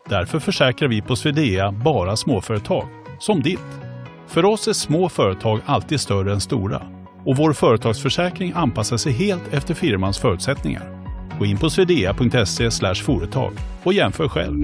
Därför försäkrar vi på Swedea bara småföretag, som ditt. För oss är små företag alltid större än stora och vår företagsförsäkring anpassar sig helt efter firmans förutsättningar. Gå in på swedea.se företag och jämför själv.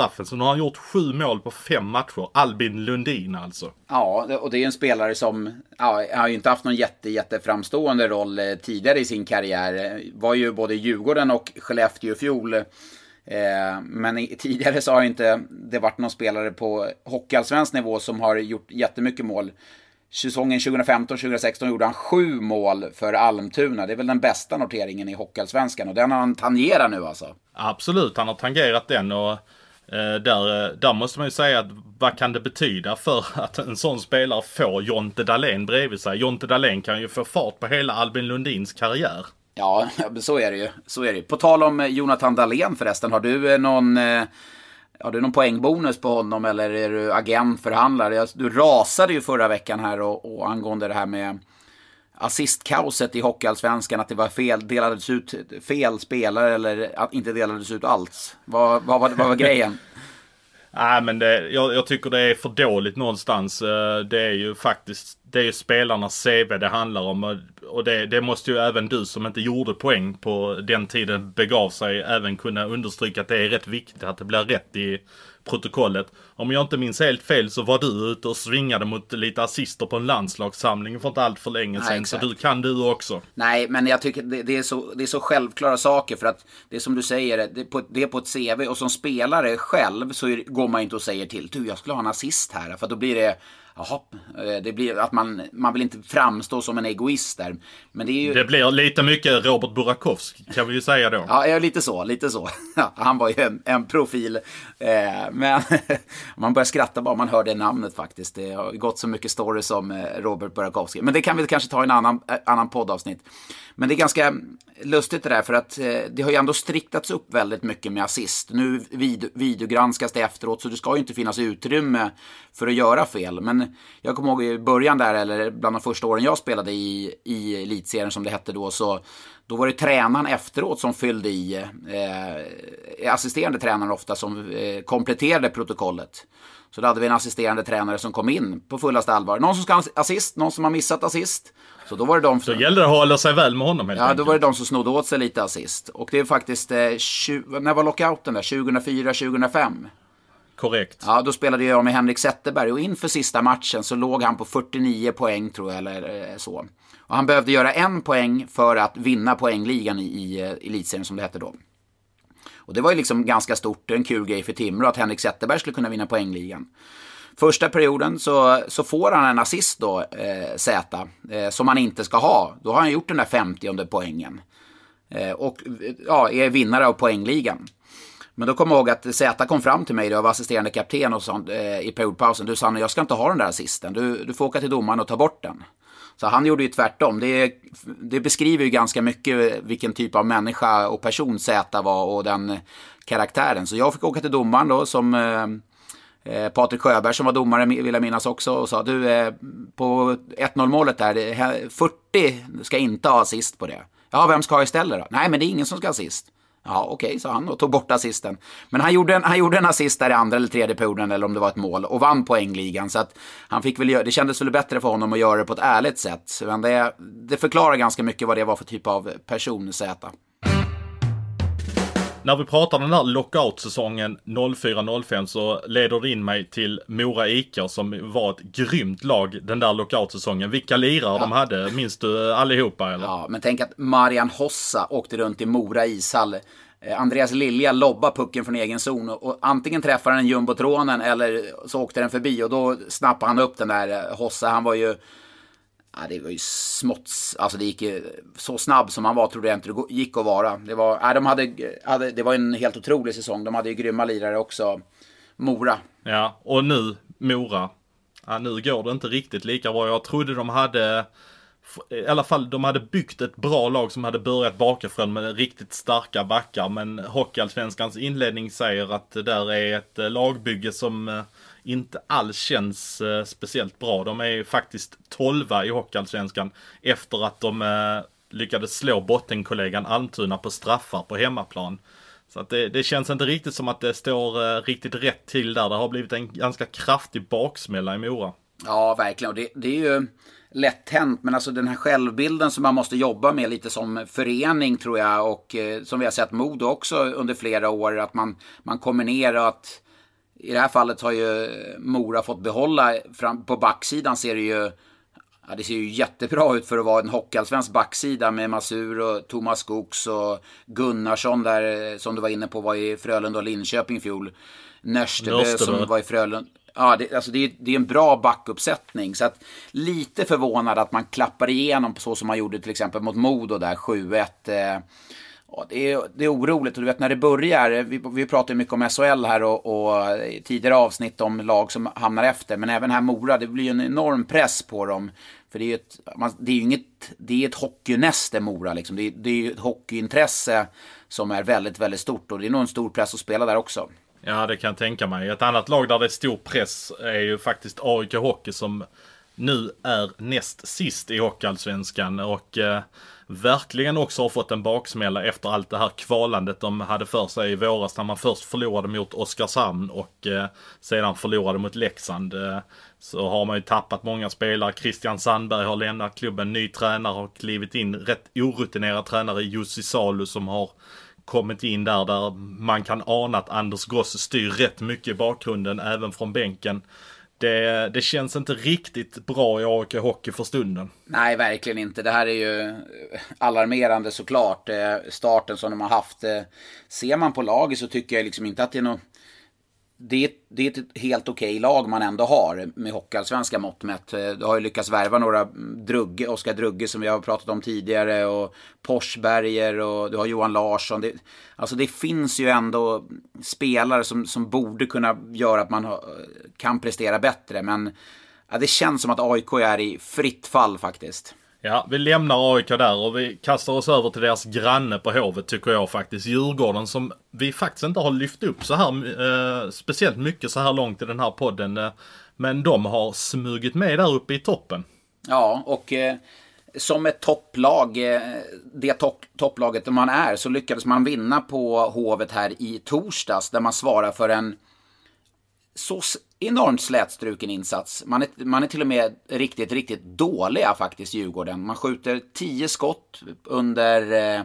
straffen. Så nu har han gjort sju mål på fem matcher. Albin Lundin alltså. Ja, och det är en spelare som ja, har ju inte haft någon jätte, jätteframstående roll eh, tidigare i sin karriär. Var ju både Djurgården och Skellefteå i fjol. Eh, men tidigare så har inte det varit någon spelare på hockeyallsvensk nivå som har gjort jättemycket mål. Säsongen 2015-2016 gjorde han sju mål för Almtuna. Det är väl den bästa noteringen i hockeyallsvenskan och den har han tangerat nu alltså. Absolut, han har tangerat den och Eh, där, eh, där måste man ju säga att vad kan det betyda för att en sån spelare får Jonte Dahlén bredvid sig? Jonte Dahlén kan ju få fart på hela Albin Lundins karriär. Ja, så är det ju. Så är det. ju. På tal om eh, Jonathan Dahlén förresten, har du någon, har du någon poängbonus på honom eller är du agent, förhandlare? Du rasade ju förra veckan här och, och angående det här med assistkaoset i Hockeyallsvenskan, att det var fel, delades ut fel spelare eller att inte delades ut alls. Vad, vad, vad, vad var grejen? Nej men det, jag, jag tycker det är för dåligt någonstans. Eh, Det är ju faktiskt det är ju spelarnas CV det handlar om. och- Och det, det måste ju även du som inte gjorde poäng på den tiden begav sig även kunna understryka att det är rätt viktigt att det blir rätt i protokollet. Om jag inte minns helt fel så var du ute och svingade mot lite assister på en landslagssamling för inte allt för länge Nej, sedan. Så exakt. du kan du också. Nej, men jag tycker det, det, är så, det är så självklara saker för att det är som du säger, det är på, det är på ett CV och som spelare själv så är, går man inte och säger till, du jag skulle ha en assist här, för då blir det Jaha, eh, det blir att man, man vill inte framstå som en egoist där. Men det är ju... Det blir lite mycket Robert Burakovsky kan vi ju säga då. Ja, lite så, lite så. Han var ju en, en profil. Eh, men man börjar skratta bara man hör det namnet faktiskt. Det har gått så mycket stories om eh, Robert Burakovsky. Men det kan vi kanske ta i en annan, annan poddavsnitt. Men det är ganska lustigt det där för att det har ju ändå striktats upp väldigt mycket med assist. Nu vid, videogranskas det efteråt så det ska ju inte finnas utrymme för att göra fel. Men jag kommer ihåg i början där, eller bland de första åren jag spelade i, i elitserien som det hette då, så då var det tränaren efteråt som fyllde i, eh, assisterande tränaren ofta, som eh, kompletterade protokollet. Så då hade vi en assisterande tränare som kom in på fullaste allvar. Någon som ska ha assist, någon som har missat assist. Så då var det de Så gäller det att hålla sig väl med honom helt Ja, enkelt. då var det de som snodde åt sig lite assist. Och det är faktiskt, eh, tju- när var lockouten där? 2004, 2005? Korrekt. Ja, då spelade jag med Henrik Zetterberg och inför sista matchen så låg han på 49 poäng tror jag, eller eh, så. Och han behövde göra en poäng för att vinna poängligan i, i eh, elitserien som det hette då. Och det var ju liksom ganska stort, en kul grej för Timrå att Henrik Zetterberg skulle kunna vinna poängligan. Första perioden så, så får han en assist då, eh, Z, eh, som han inte ska ha. Då har han gjort den där 50 poängen. Eh, och eh, ja, är vinnare av poängligan. Men då kommer jag ihåg att Z kom fram till mig, jag var assisterande kapten och sa, eh, i periodpausen. Du Sanne, jag ska inte ha den där assisten. Du, du får åka till domaren och ta bort den. Så han gjorde ju tvärtom. Det, det beskriver ju ganska mycket vilken typ av människa och person Z var och den karaktären. Så jag fick åka till domaren då som eh, Eh, Patrik Sjöberg som var domare vill jag minnas också och sa du eh, på 1-0 målet där, 40 ska inte ha assist på det. Ja, vem ska ha istället då? Nej, men det är ingen som ska ha assist. Ja, okej, sa han och tog bort assisten. Men han gjorde, en, han gjorde en assist där i andra eller tredje perioden eller om det var ett mål och vann poängligan. Så att han fick väl det kändes väl bättre för honom att göra det på ett ärligt sätt. Men det, det förklarar ganska mycket vad det var för typ av person, Z. När vi pratar den här lockout-säsongen 04-05 så leder det in mig till Mora IK som var ett grymt lag den där lockout-säsongen. Vilka lirare de hade, minns du allihopa eller? Ja, men tänk att Marian Hossa åkte runt i Mora ishall. Eh, Andreas Lilja lobbar pucken från egen zon och, och antingen träffar den jumbotronen eller så åkte den förbi och då snappade han upp den där eh, Hossa. Han var ju Ja, det var ju smått, alltså det gick ju så snabb som han var trodde jag inte det gick att vara. Det var, ja, de hade, hade, det var en helt otrolig säsong. De hade ju grymma lirare också. Mora. Ja, och nu Mora. Ja, nu går det inte riktigt lika bra. Jag trodde de hade i alla fall de hade byggt ett bra lag som hade börjat bakifrån med riktigt starka backar. Men Hockeyallsvenskans inledning säger att det där är ett eh, lagbygge som eh, inte alls känns eh, speciellt bra. De är faktiskt 12 i Hockeyallsvenskan efter att de eh, lyckades slå bottenkollegan Almtuna på straffar på hemmaplan. Så att det, det, känns inte riktigt som att det står eh, riktigt rätt till där. Det har blivit en ganska kraftig baksmälla i Mora. Ja, verkligen. Och det, det är ju lätt hänt, men alltså den här självbilden som man måste jobba med lite som förening tror jag och eh, som vi har sett Modo också under flera år, att man, man kommer ner och att i det här fallet har ju Mora fått behålla, fram, på backsidan ser det ju Ja, det ser ju jättebra ut för att vara en hockeyallsvensk backsida med Masur och Thomas Skogs och Gunnarsson där som du var inne på var i Frölunda och Linköping i fjol. Nörstebö som var i Frölunda. Ja, det, alltså det, det är en bra backuppsättning. Så att lite förvånad att man klappar igenom så som man gjorde till exempel mot Modo där 7-1. Eh, Ja, det, är, det är oroligt och du vet när det börjar, vi, vi pratar mycket om SHL här och, och tidigare avsnitt om lag som hamnar efter, men även här Mora, det blir ju en enorm press på dem. För det är ju ett, man, det är inget, det är ett hockeynäste Mora liksom, det är, det är ju ett hockeyintresse som är väldigt, väldigt stort och det är nog en stor press att spela där också. Ja, det kan jag tänka mig. Ett annat lag där det är stor press är ju faktiskt AIK Hockey som nu är näst sist i Hockeyallsvenskan och eh, verkligen också har fått en baksmälla efter allt det här kvalandet de hade för sig i våras när man först förlorade mot Oskarshamn och eh, sedan förlorade mot Leksand. Eh, så har man ju tappat många spelare. Christian Sandberg har lämnat klubben. Ny tränare har klivit in. Rätt orutinerad tränare Jussi Salu som har kommit in där, där man kan ana att Anders Goss styr rätt mycket i bakgrunden, även från bänken det, det känns inte riktigt bra i AIK Hockey för stunden. Nej, verkligen inte. Det här är ju eh, alarmerande såklart. Eh, starten som de har haft. Eh, ser man på laget så tycker jag liksom inte att det är något det är, det är ett helt okej lag man ändå har med hockeyallsvenska mått mätt. Eh, du har ju lyckats värva några mm, Drugge, Oskar Drugge som vi har pratat om tidigare och Porsberger och du har Johan Larsson. Det, alltså det finns ju ändå spelare som, som borde kunna göra att man kan prestera bättre. Men ja, det känns som att AIK är i fritt fall faktiskt. Ja, vi lämnar AIK där och vi kastar oss över till deras granne på Hovet tycker jag faktiskt. Djurgården som vi faktiskt inte har lyft upp så här eh, speciellt mycket så här långt i den här podden. Eh, men de har smugit med där uppe i toppen. Ja, och eh, som ett topplag, eh, det topp, topplaget man är, så lyckades man vinna på Hovet här i torsdags där man svarar för en så enormt slätstruken insats. Man är, man är till och med riktigt, riktigt dåliga faktiskt, Djurgården. Man skjuter 10 skott under eh,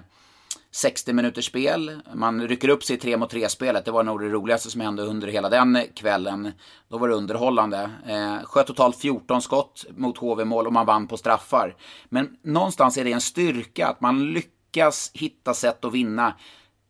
60 minuters spel. Man rycker upp sig i 3 mot 3 spelet. Det var nog det roligaste som hände under hela den kvällen. Då var det underhållande. Eh, sköt totalt 14 skott mot HV-mål och man vann på straffar. Men någonstans är det en styrka att man lyckas hitta sätt att vinna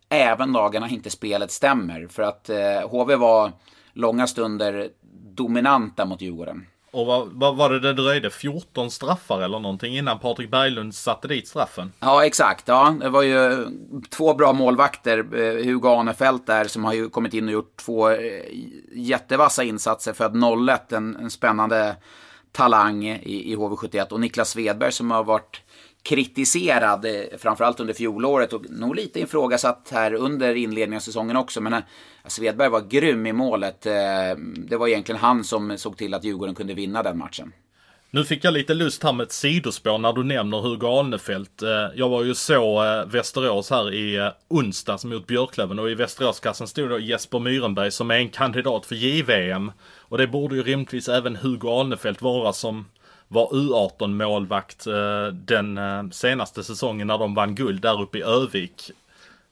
även dagarna inte spelet stämmer. För att eh, HV var långa stunder dominanta mot Djurgården. Och vad, vad, var det det dröjde? 14 straffar eller någonting innan Patrik Berglund satte dit straffen? Ja, exakt. Ja, det var ju två bra målvakter. Eh, Hugo Anefelt där som har ju kommit in och gjort två eh, jättevassa insatser för att 0-1. En, en spännande talang i, i HV71. Och Niklas Svedberg som har varit kritiserad, eh, framförallt under fjolåret och nog lite ifrågasatt här under inledningen av säsongen också. Men eh, Svedberg var grym i målet. Eh, det var egentligen han som såg till att Djurgården kunde vinna den matchen. Nu fick jag lite lust här med ett sidospår när du nämner Hugo Alnefelt. Jag var ju så Västerås här i onsdags mot Björklöven och i Västeråskassen stod då Jesper Myrenberg som är en kandidat för JVM. Och det borde ju rimligtvis även Hugo Alnefelt vara som var U18 målvakt eh, den eh, senaste säsongen när de vann guld där uppe i Övik.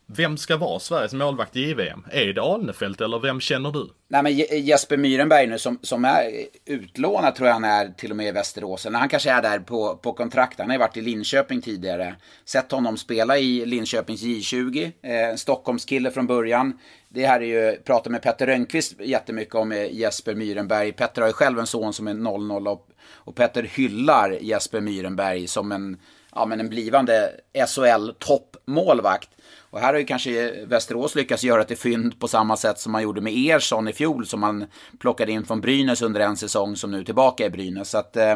vem ska vara Sveriges målvakt i JVM? Är det Alnefelt eller vem känner du? Nej, men Jesper Myrenberg nu som, som är utlånad tror jag han är till och med i Västerås. Han kanske är där på, på kontrakt. Han har ju varit i Linköping tidigare. Sett honom spela i Linköpings J20. Eh, Stockholmskille från början. Det här är ju, pratar med Petter Rönnqvist jättemycket om eh, Jesper Myrenberg. Petter har ju själv en son som är 00 och, Petter hyllar Jesper Myrenberg som en, ja, men en blivande SHL-toppmålvakt. Och här har ju kanske Västerås lyckats göra ett fynd på samma sätt som man gjorde med Ersson i fjol som man plockade in från Brynäs under en säsong som nu är tillbaka i Brynäs. Så att, eh,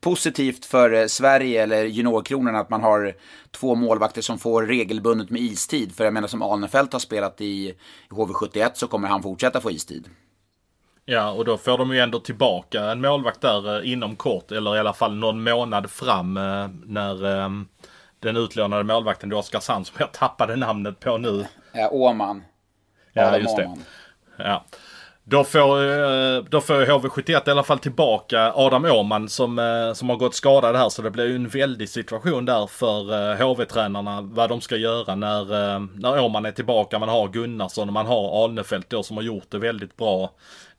positivt för eh, Sverige eller juniorkronorna att man har två målvakter som får regelbundet med istid. För jag menar som Alnefelt har spelat i HV71 så kommer han fortsätta få istid. Ja, och då får de ju ändå tillbaka en målvakt där eh, inom kort, eller i alla fall någon månad fram eh, när eh, den utlånade målvakten till Oskarshamn, som jag tappade namnet på nu. Ja, Åman. Ja, just det. Ja. Då får, eh, då får HV71 i alla fall tillbaka Adam Åhman som, som har gått skadad här. Så det blir ju en väldig situation där för HV-tränarna vad de ska göra när, när Åhman är tillbaka. Man har Gunnarsson och man har Alnefelt då som har gjort det väldigt bra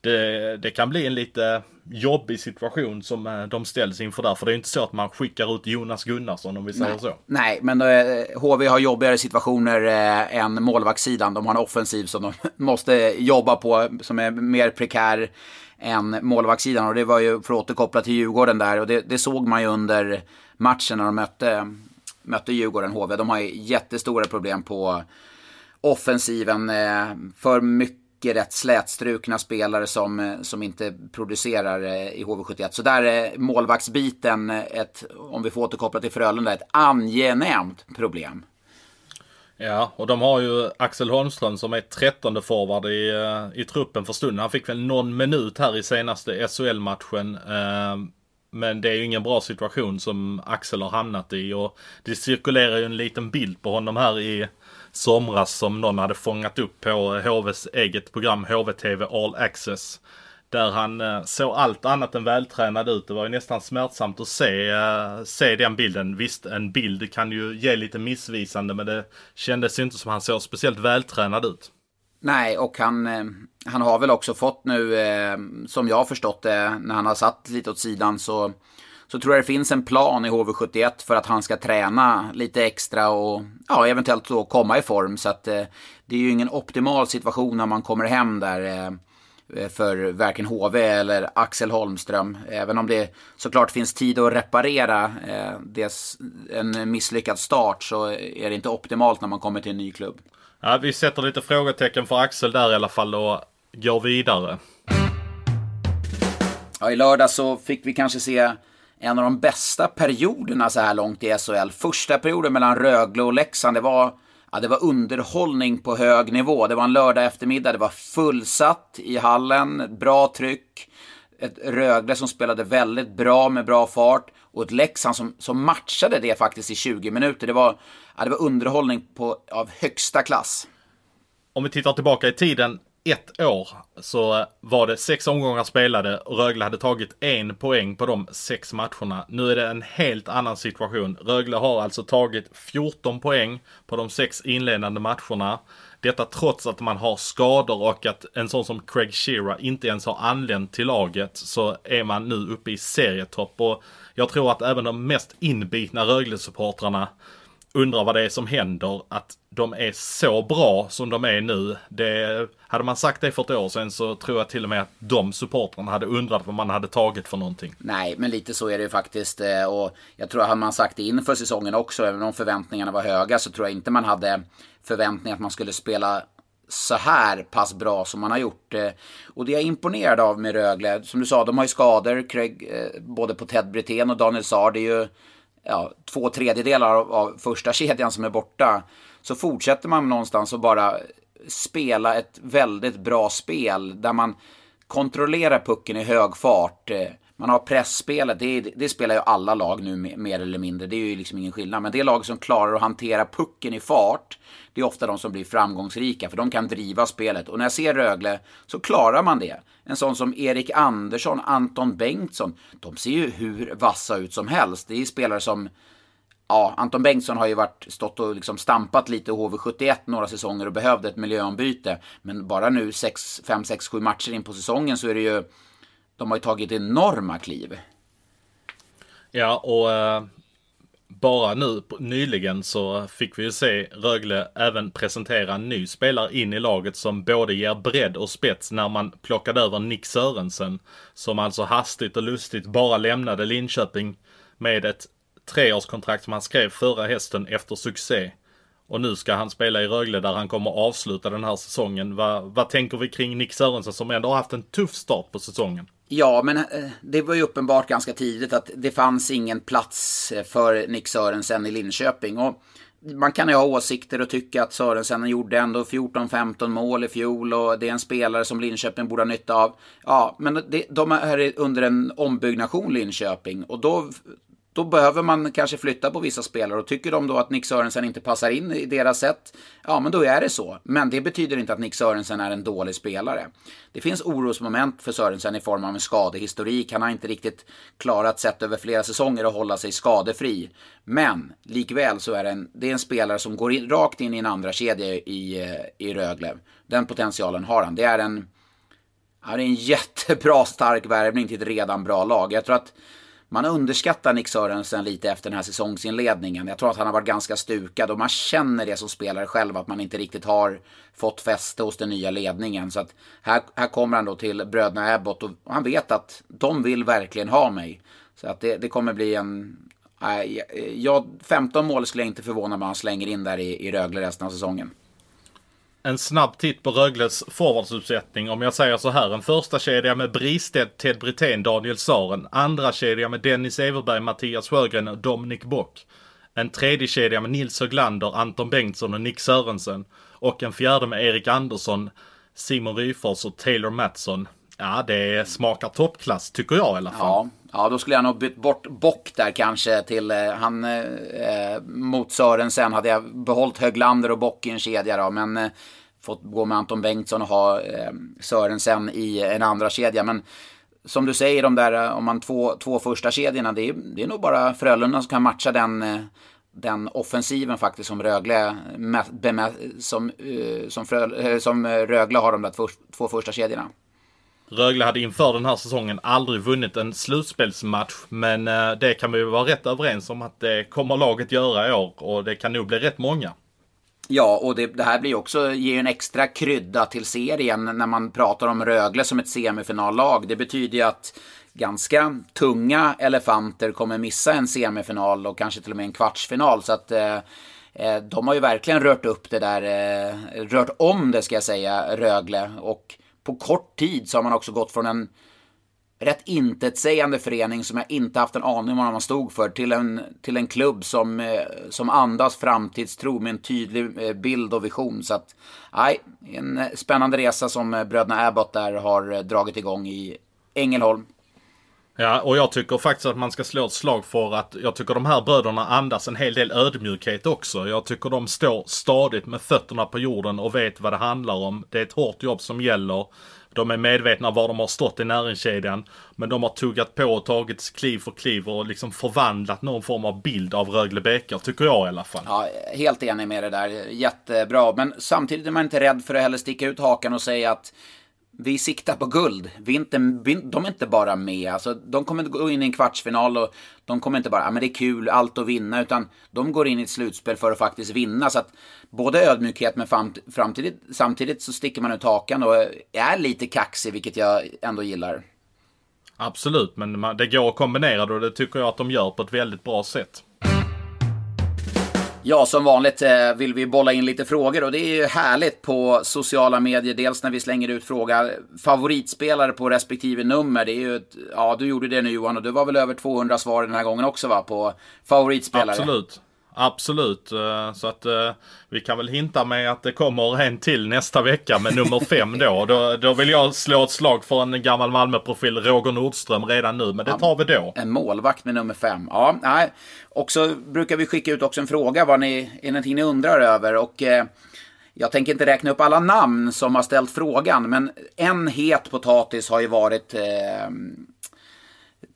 det, det, kan bli en lite jobbig situation som eh, de ställs inför där. För det är inte så att man skickar ut Jonas Gunnarsson om vi säger Nej. så. Nej, men eh, HV har jobbigare situationer eh, än målvaktssidan. De har en offensiv som de måste jobba på som är mer prekär än målvaktssidan. Och det var ju, för att återkoppla till Djurgården där, och det, det såg man ju under matchen när de mötte, mötte Djurgården, HV. De har ju jättestora problem på offensiven. Eh, för mycket mycket rätt slätstrukna spelare som, eh, som inte producerar eh, i HV71. Så där är målvaktsbiten, ett, om vi får återkoppla till Frölunda, ett angenämt problem. Ja, och de har ju Axel Holmström som är trettonde forward i, i truppen för stunden. Han fick väl någon minut här i senaste SHL-matchen. Men det är ju ingen bra situation som Axel har hamnat i och det cirkulerar ju en liten bild på honom här i somras som någon hade fångat upp på HVs eget program HVTV All Access. Där han eh, såg allt annat än vältränad ut. Det var ju nästan smärtsamt att se, eh, se den bilden. Visst, en bild kan ju ge lite missvisande men det kändes inte som han såg speciellt vältränad ut. Nej, och han, eh, han har väl också fått nu, eh, som jag har förstått det, när han har satt lite åt sidan så så tror jag det finns en plan i HV71 för att han ska träna lite extra och ja, eventuellt då komma i form. Så att eh, det är ju ingen optimal situation när man kommer hem där eh, för varken HV eller Axel Holmström. Även om det såklart finns tid att reparera eh, des, en misslyckad start så är det inte optimalt när man kommer till en ny klubb. Ja, vi sätter lite frågetecken för Axel där i alla fall och går vidare. Ja, i lördag så fick vi kanske se en av de bästa perioderna så här långt i SHL. Första perioden mellan Rögle och Leksand, det var, ja, det var underhållning på hög nivå. Det var en lördag eftermiddag, det var fullsatt i hallen, bra tryck. Ett Rögle som spelade väldigt bra med bra fart och ett Leksand som, som matchade det faktiskt i 20 minuter. Det var, ja, det var underhållning på, av högsta klass. Om vi tittar tillbaka i tiden ett år så var det sex omgångar spelade och Rögle hade tagit en poäng på de sex matcherna. Nu är det en helt annan situation. Rögle har alltså tagit 14 poäng på de sex inledande matcherna. Detta trots att man har skador och att en sån som Craig Shearer inte ens har anlänt till laget så är man nu uppe i serietopp. Och jag tror att även de mest inbitna Rögle-supportrarna undrar vad det är som händer. Att de är så bra som de är nu. Det, hade man sagt det för ett år sedan så tror jag till och med att de supportrarna hade undrat vad man hade tagit för någonting. Nej, men lite så är det ju faktiskt. Eh, och jag tror att hade man sagt det inför säsongen också, även om förväntningarna var höga, så tror jag inte man hade förväntningar att man skulle spela så här pass bra som man har gjort. Eh, och det jag är imponerad av med Rögle, som du sa, de har ju skador, Craig, eh, både på Ted Brithén och Daniel Saar. Det är ju ja, två tredjedelar av, av första kedjan som är borta. Så fortsätter man någonstans och bara spela ett väldigt bra spel där man kontrollerar pucken i hög fart. Eh, man har pressspelet, det, det, spelar ju alla lag nu mer eller mindre. Det är ju liksom ingen skillnad. Men det lag som klarar att hantera pucken i fart, det är ofta de som blir framgångsrika. För de kan driva spelet. Och när jag ser Rögle så klarar man det. En sån som Erik Andersson, Anton Bengtsson. De ser ju hur vassa ut som helst. Det är spelare som ja, Anton Bengtsson har ju varit, stått och liksom stampat lite i HV71 några säsonger och behövde ett miljöombyte. Men bara nu 5, 6, 7 matcher in på säsongen så är det ju, de har ju tagit enorma kliv. Ja, och eh, bara nu nyligen så fick vi ju se Rögle även presentera en ny spelare in i laget som både ger bredd och spets när man plockade över Nick Sörensen. Som alltså hastigt och lustigt bara lämnade Linköping med ett treårskontrakt som han skrev förra hästen efter succé. Och nu ska han spela i Rögle där han kommer avsluta den här säsongen. Va, vad tänker vi kring Nick Sörensen som ändå har haft en tuff start på säsongen? Ja, men eh, det var ju uppenbart ganska tidigt att det fanns ingen plats eh, för Nick Sörensen i Linköping. Och man kan ju ha åsikter och tycka att Sörensen gjorde ändå 14-15 mål i fjol och det är en spelare som Linköping borde ha nytta av. Ja, men det, de är under en ombyggnation Linköping och då då behöver man kanske flytta på vissa spelare och tycker de då att Nick Sörensen inte passar in i deras sätt, ja men då är det så. Men det betyder inte att Nick Sörensen är en dålig spelare. Det finns orosmoment för Sörensen i form av en skadehistorik. Han har inte riktigt klarat sett över flera säsonger att hålla sig skadefri. Men likväl så är det en, det är en spelare som går in, rakt in i en andra kedja i, i Rögle. Den potentialen har han. Det är en, ja, det är en jättebra stark värvning till ett redan bra lag. Jag tror att man underskattar Nick Sörensen lite efter den här säsongsinledningen. Jag tror att han har varit ganska stukad och man känner det som spelare själv att man inte riktigt har fått fäste hos den nya ledningen. Så att här, här kommer han då till bröderna Abbott och han vet att de vill verkligen ha mig. Så att det, det kommer bli en... Äh, jag, 15 mål skulle jag inte förvåna mig om han slänger in där i, i Rögle resten av säsongen en snabb titt på Rögles forwardsuppsättning. Om jag säger så här. En första kedja med Bristedt, Ted Brithén, Daniel Saren. Andra kedja med Dennis Everberg, Mattias Sjögren och Dominic Bock. En tredje kedja med Nils Höglander, Anton Bengtsson och Nick Sörensen. Och en fjärde med Erik Andersson, Simon Ryfors och Taylor Mattsson. Ja, det smakar toppklass tycker jag i alla fall. Ja, ja då skulle jag nog bytt bort Bock där kanske till eh, han eh, eh mot Sörensen. Hade jag behållit Höglander och Bock i en kedja då, men eh, fått gå med Anton Bengtsson och ha eh, Sörensen i en andra kedja. Men som du säger, de där, eh, om man två, två första kedjorna, det är, det är nog bara Frölunda som kan matcha den, eh, den offensiven faktiskt som Rögle, som, som, Frö, som Rögle har de där två, två första kedjorna. Rögle hade inför den här säsongen aldrig vunnit en slutspelsmatch. Men eh, det kan vi vara rätt överens om att det kommer laget göra i år. Och det kan nog bli rätt många. Ja, och det, det, här blir också, ger ju en extra krydda till serien när man pratar om Rögle som ett semifinallag. Det betyder ju att ganska tunga elefanter kommer missa en semifinal och kanske till och med en kvartsfinal. Så att eh, eh de har ju verkligen rört upp det där, eh, rört om det ska jag säga, Rögle. Och på kort tid så har man också gått från en rätt intetsägande förening som jag inte haft en aning om vad man stod för till en, till en klubb som, eh, som andas framtidstro med en tydlig eh, bild och vision. Så att, nej, en eh, spännande resa som bröderna Abbott där har dragit igång i Ängelholm. Ja, och jag tycker faktiskt att man ska slå ett slag för att jag tycker de här bröderna andas en hel del ödmjukhet också. Jag tycker de står stadigt med fötterna på jorden och vet vad det handlar om. Det är ett hårt jobb som gäller. De är medvetna var de har stått i näringskedjan. Men de har tuggat på och tagit kliv för kliv och liksom förvandlat någon form av bild av Rögle Bäckar, tycker jag i alla fall. Ja, helt enig med det där. Jättebra. Men samtidigt är man inte rädd för att heller sticka ut hakan och säga att vi siktar på guld. Vi inte, vi, de är inte bara med. Alltså, de kommer inte gå in i en kvartsfinal och de kommer inte bara, ja men det är kul, allt att vinna, utan de går in i ett slutspel för att faktiskt vinna. Så att både ödmjukhet men framtidigt, samtidigt så sticker man ut hakan och är lite kaxig, vilket jag ändå gillar. Absolut, men det går att kombinera det och det tycker jag att de gör på ett väldigt bra sätt. Ja, som vanligt eh, vill vi bolla in lite frågor och det är ju härligt på sociala medier. Dels när vi slänger ut fråga favoritspelare på respektive nummer. Det är ju ett, ja, du gjorde det nu Johan och du var väl över 200 svar den här gången också va? På favoritspelare. Absolut. Absolut, eh, så att eh, vi kan väl hinta med att det kommer en till nästa vecka med nummer fem då. Då, då vill jag slå ett slag för en gammal Malmöprofil, Roger Nordström, redan nu. Men det tar vi då. En målvakt med nummer fem. Ja, nej. Och så brukar vi skicka ut också en fråga, vad ni, är någonting ni undrar över? Och eh, jag tänker inte räkna upp alla namn som har ställt frågan, men en het potatis har ju varit eh,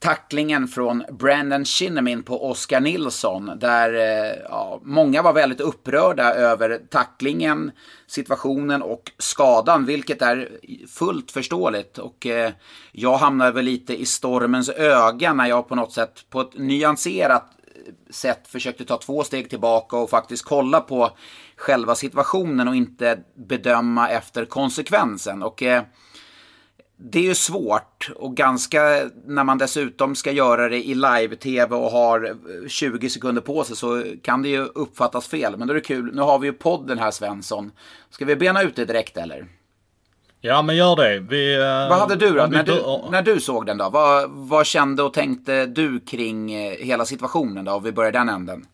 tacklingen från Brandon Shinnimin på Oskar Nilsson. Där eh, ja, många var väldigt upprörda över tacklingen, situationen och skadan, vilket är fullt förståeligt. Och eh, jag hamnade väl lite i stormens öga när jag på något sätt, på ett nyanserat eh, sätt försökte ta två steg tillbaka och faktiskt kolla på själva situationen och inte bedöma efter konsekvensen. Och eh, det är ju svårt och ganska, när man dessutom ska göra det i live-tv och har 20 sekunder på sig så kan det ju uppfattas fel. Men då är det kul, nu har vi ju podden här Svensson. Ska vi bena ut det direkt eller? Ja men gör det. Vi, uh, vad hade du då? När du, när du såg den då? Vad, vad kände och tänkte du kring eh, hela situationen då? Om vi börjar den änden.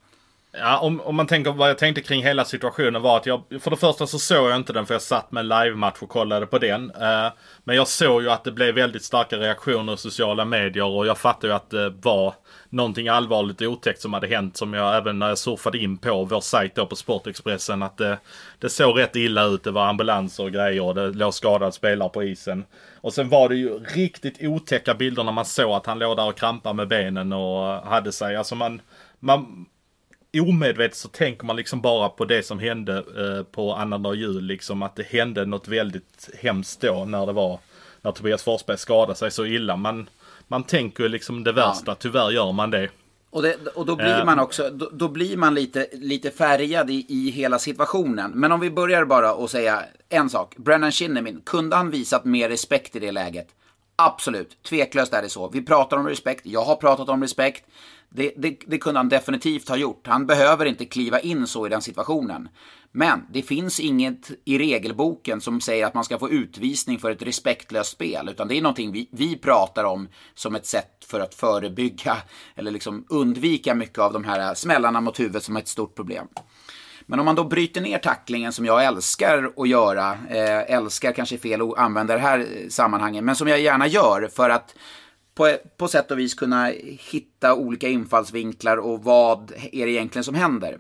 Ja, om, om man tänker vad jag tänkte kring hela situationen var att jag, för det första så såg jag inte den för jag satt med en livematch och kollade på den. Eh, men jag såg ju att det blev väldigt starka reaktioner i sociala medier och jag fattade ju att det var någonting allvarligt och otäckt som hade hänt som jag även när jag surfade in på vår sajt då på Sportexpressen att det, det såg rätt illa ut. Det var ambulanser och grejer och det låg skadade spelare på isen. Och sen var det ju riktigt otäcka bilder när man såg att han låg där och krampade med benen och hade sig. Alltså man, man omedvetet så tänker man liksom bara på det som hände eh, på annandag jul. Liksom att det hände något väldigt hemskt då när det var när Tobias Forsberg skadade sig så illa. Man, man tänker liksom det värsta, ja. tyvärr gör man det. Och, det, och då blir man också, då, då, blir man lite, lite färgad i, i hela situationen. Men om vi börjar bara och säga en sak. Brennan Shinnimin, kunde han visat mer respekt i det läget? Absolut, tveklöst är det så. Vi pratar om respekt, jag har pratat om respekt. Det, det, det, kunde han definitivt ha gjort. Han behöver inte kliva in så i den situationen. Men det finns inget i regelboken som säger att man ska få utvisning för ett respektlöst spel. Utan det är någonting vi, vi pratar om som ett sätt för att förebygga eller liksom undvika mycket av de här smällarna mot huvudet som är ett stort problem. Men om man då bryter ner tacklingen som jag älskar att göra, eh, älskar kanske fel att använda det här eh, sammanhanget, men som jag gärna gör för att på, på sätt och vis kunna hitta olika infallsvinklar och vad är det egentligen som händer.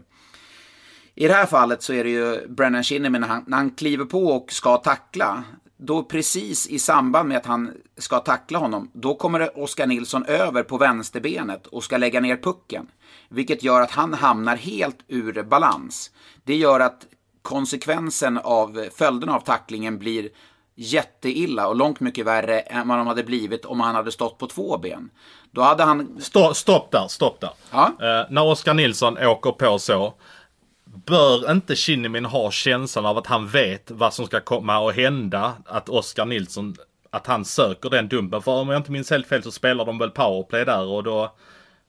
I det här fallet så är det ju Brennan Shinnimin när han, när han kliver på och ska tackla. Då precis i samband med att han ska tackla honom, då kommer Oskar Nilsson över på vänsterbenet och ska lägga ner pucken. Vilket gör att han hamnar helt ur balans. Det gör att konsekvensen av följderna av tacklingen blir jätteilla och långt mycket värre än vad de hade blivit om han hade stått på två ben. Då hade han... Stopp, stopp där, stopp där. Ja? Uh, när Oskar Nilsson åker på så. Bör inte Kinnimin ha känslan av att han vet vad som ska komma att hända? Att Oskar Nilsson, att han söker den dumpen. För om jag inte minns helt fel så spelar de väl powerplay där och då,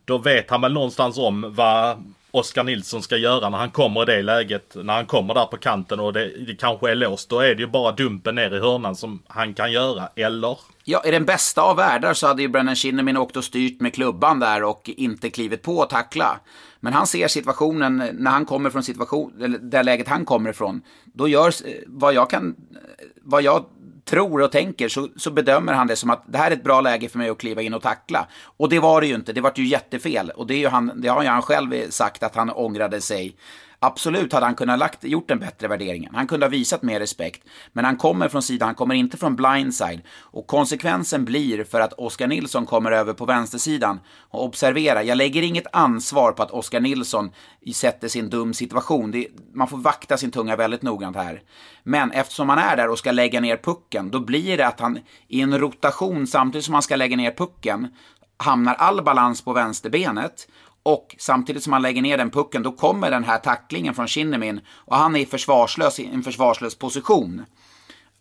då vet han väl någonstans om vad Oskar Nilsson ska göra när han kommer i det läget. När han kommer där på kanten och det, det kanske är låst. Då är det ju bara dumpen ner i hörnan som han kan göra, eller? Ja, i den bästa av världar så hade ju Brennan Shinnimin åkt och styrt med klubban där och inte klivit på och tackla. Men han ser situationen, när han kommer från situation, det läget han kommer ifrån, då gör eh, vad jag kan, eh, vad jag tror och tänker så, så, bedömer han det som att det här är ett bra läge för mig att kliva in och tackla. Och det var det ju inte, det var ju jättefel. Och det, är ju han, det har ju han själv sagt att han ångrade sig Absolut hade han kunnat lagt, gjort den bättre värderingen, Han kunde ha visat mer respekt. Men han kommer från sidan, han kommer inte från blindside. Och konsekvensen blir för att Oskar Nilsson kommer över på vänstersidan. Och observera, jag lägger inget ansvar på att Oskar Nilsson sätter sin dum situation. Det, man får vakta sin tunga väldigt noggrant här. Men eftersom han är där och ska lägga ner pucken, då blir det att han i en rotation samtidigt som han ska lägga ner pucken hamnar all balans på vänsterbenet och samtidigt som han lägger ner den pucken, då kommer den här tacklingen från Kinnemin och han är försvarslös i en försvarslös position.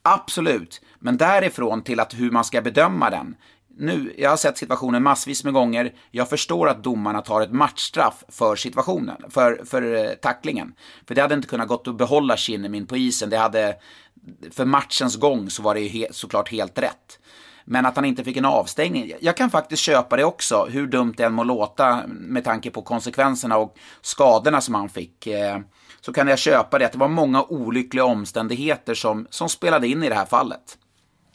Absolut, men därifrån till att hur man ska bedöma den. Nu, jag har sett situationen massvis med gånger. Jag förstår att domarna tar ett matchstraff för situationen, för, för eh, tacklingen. För det hade inte kunnat gått att behålla Kinnemin på isen. Det hade, för matchens gång så var det ju he, såklart helt rätt. Men att han inte fick en avstängning. Jag kan faktiskt köpa det också, hur dumt det än må låta med tanke på konsekvenserna och skadorna som han fick. Eh, så kan jag köpa det, att det var många olyckliga omständigheter som, som spelade in i det här fallet.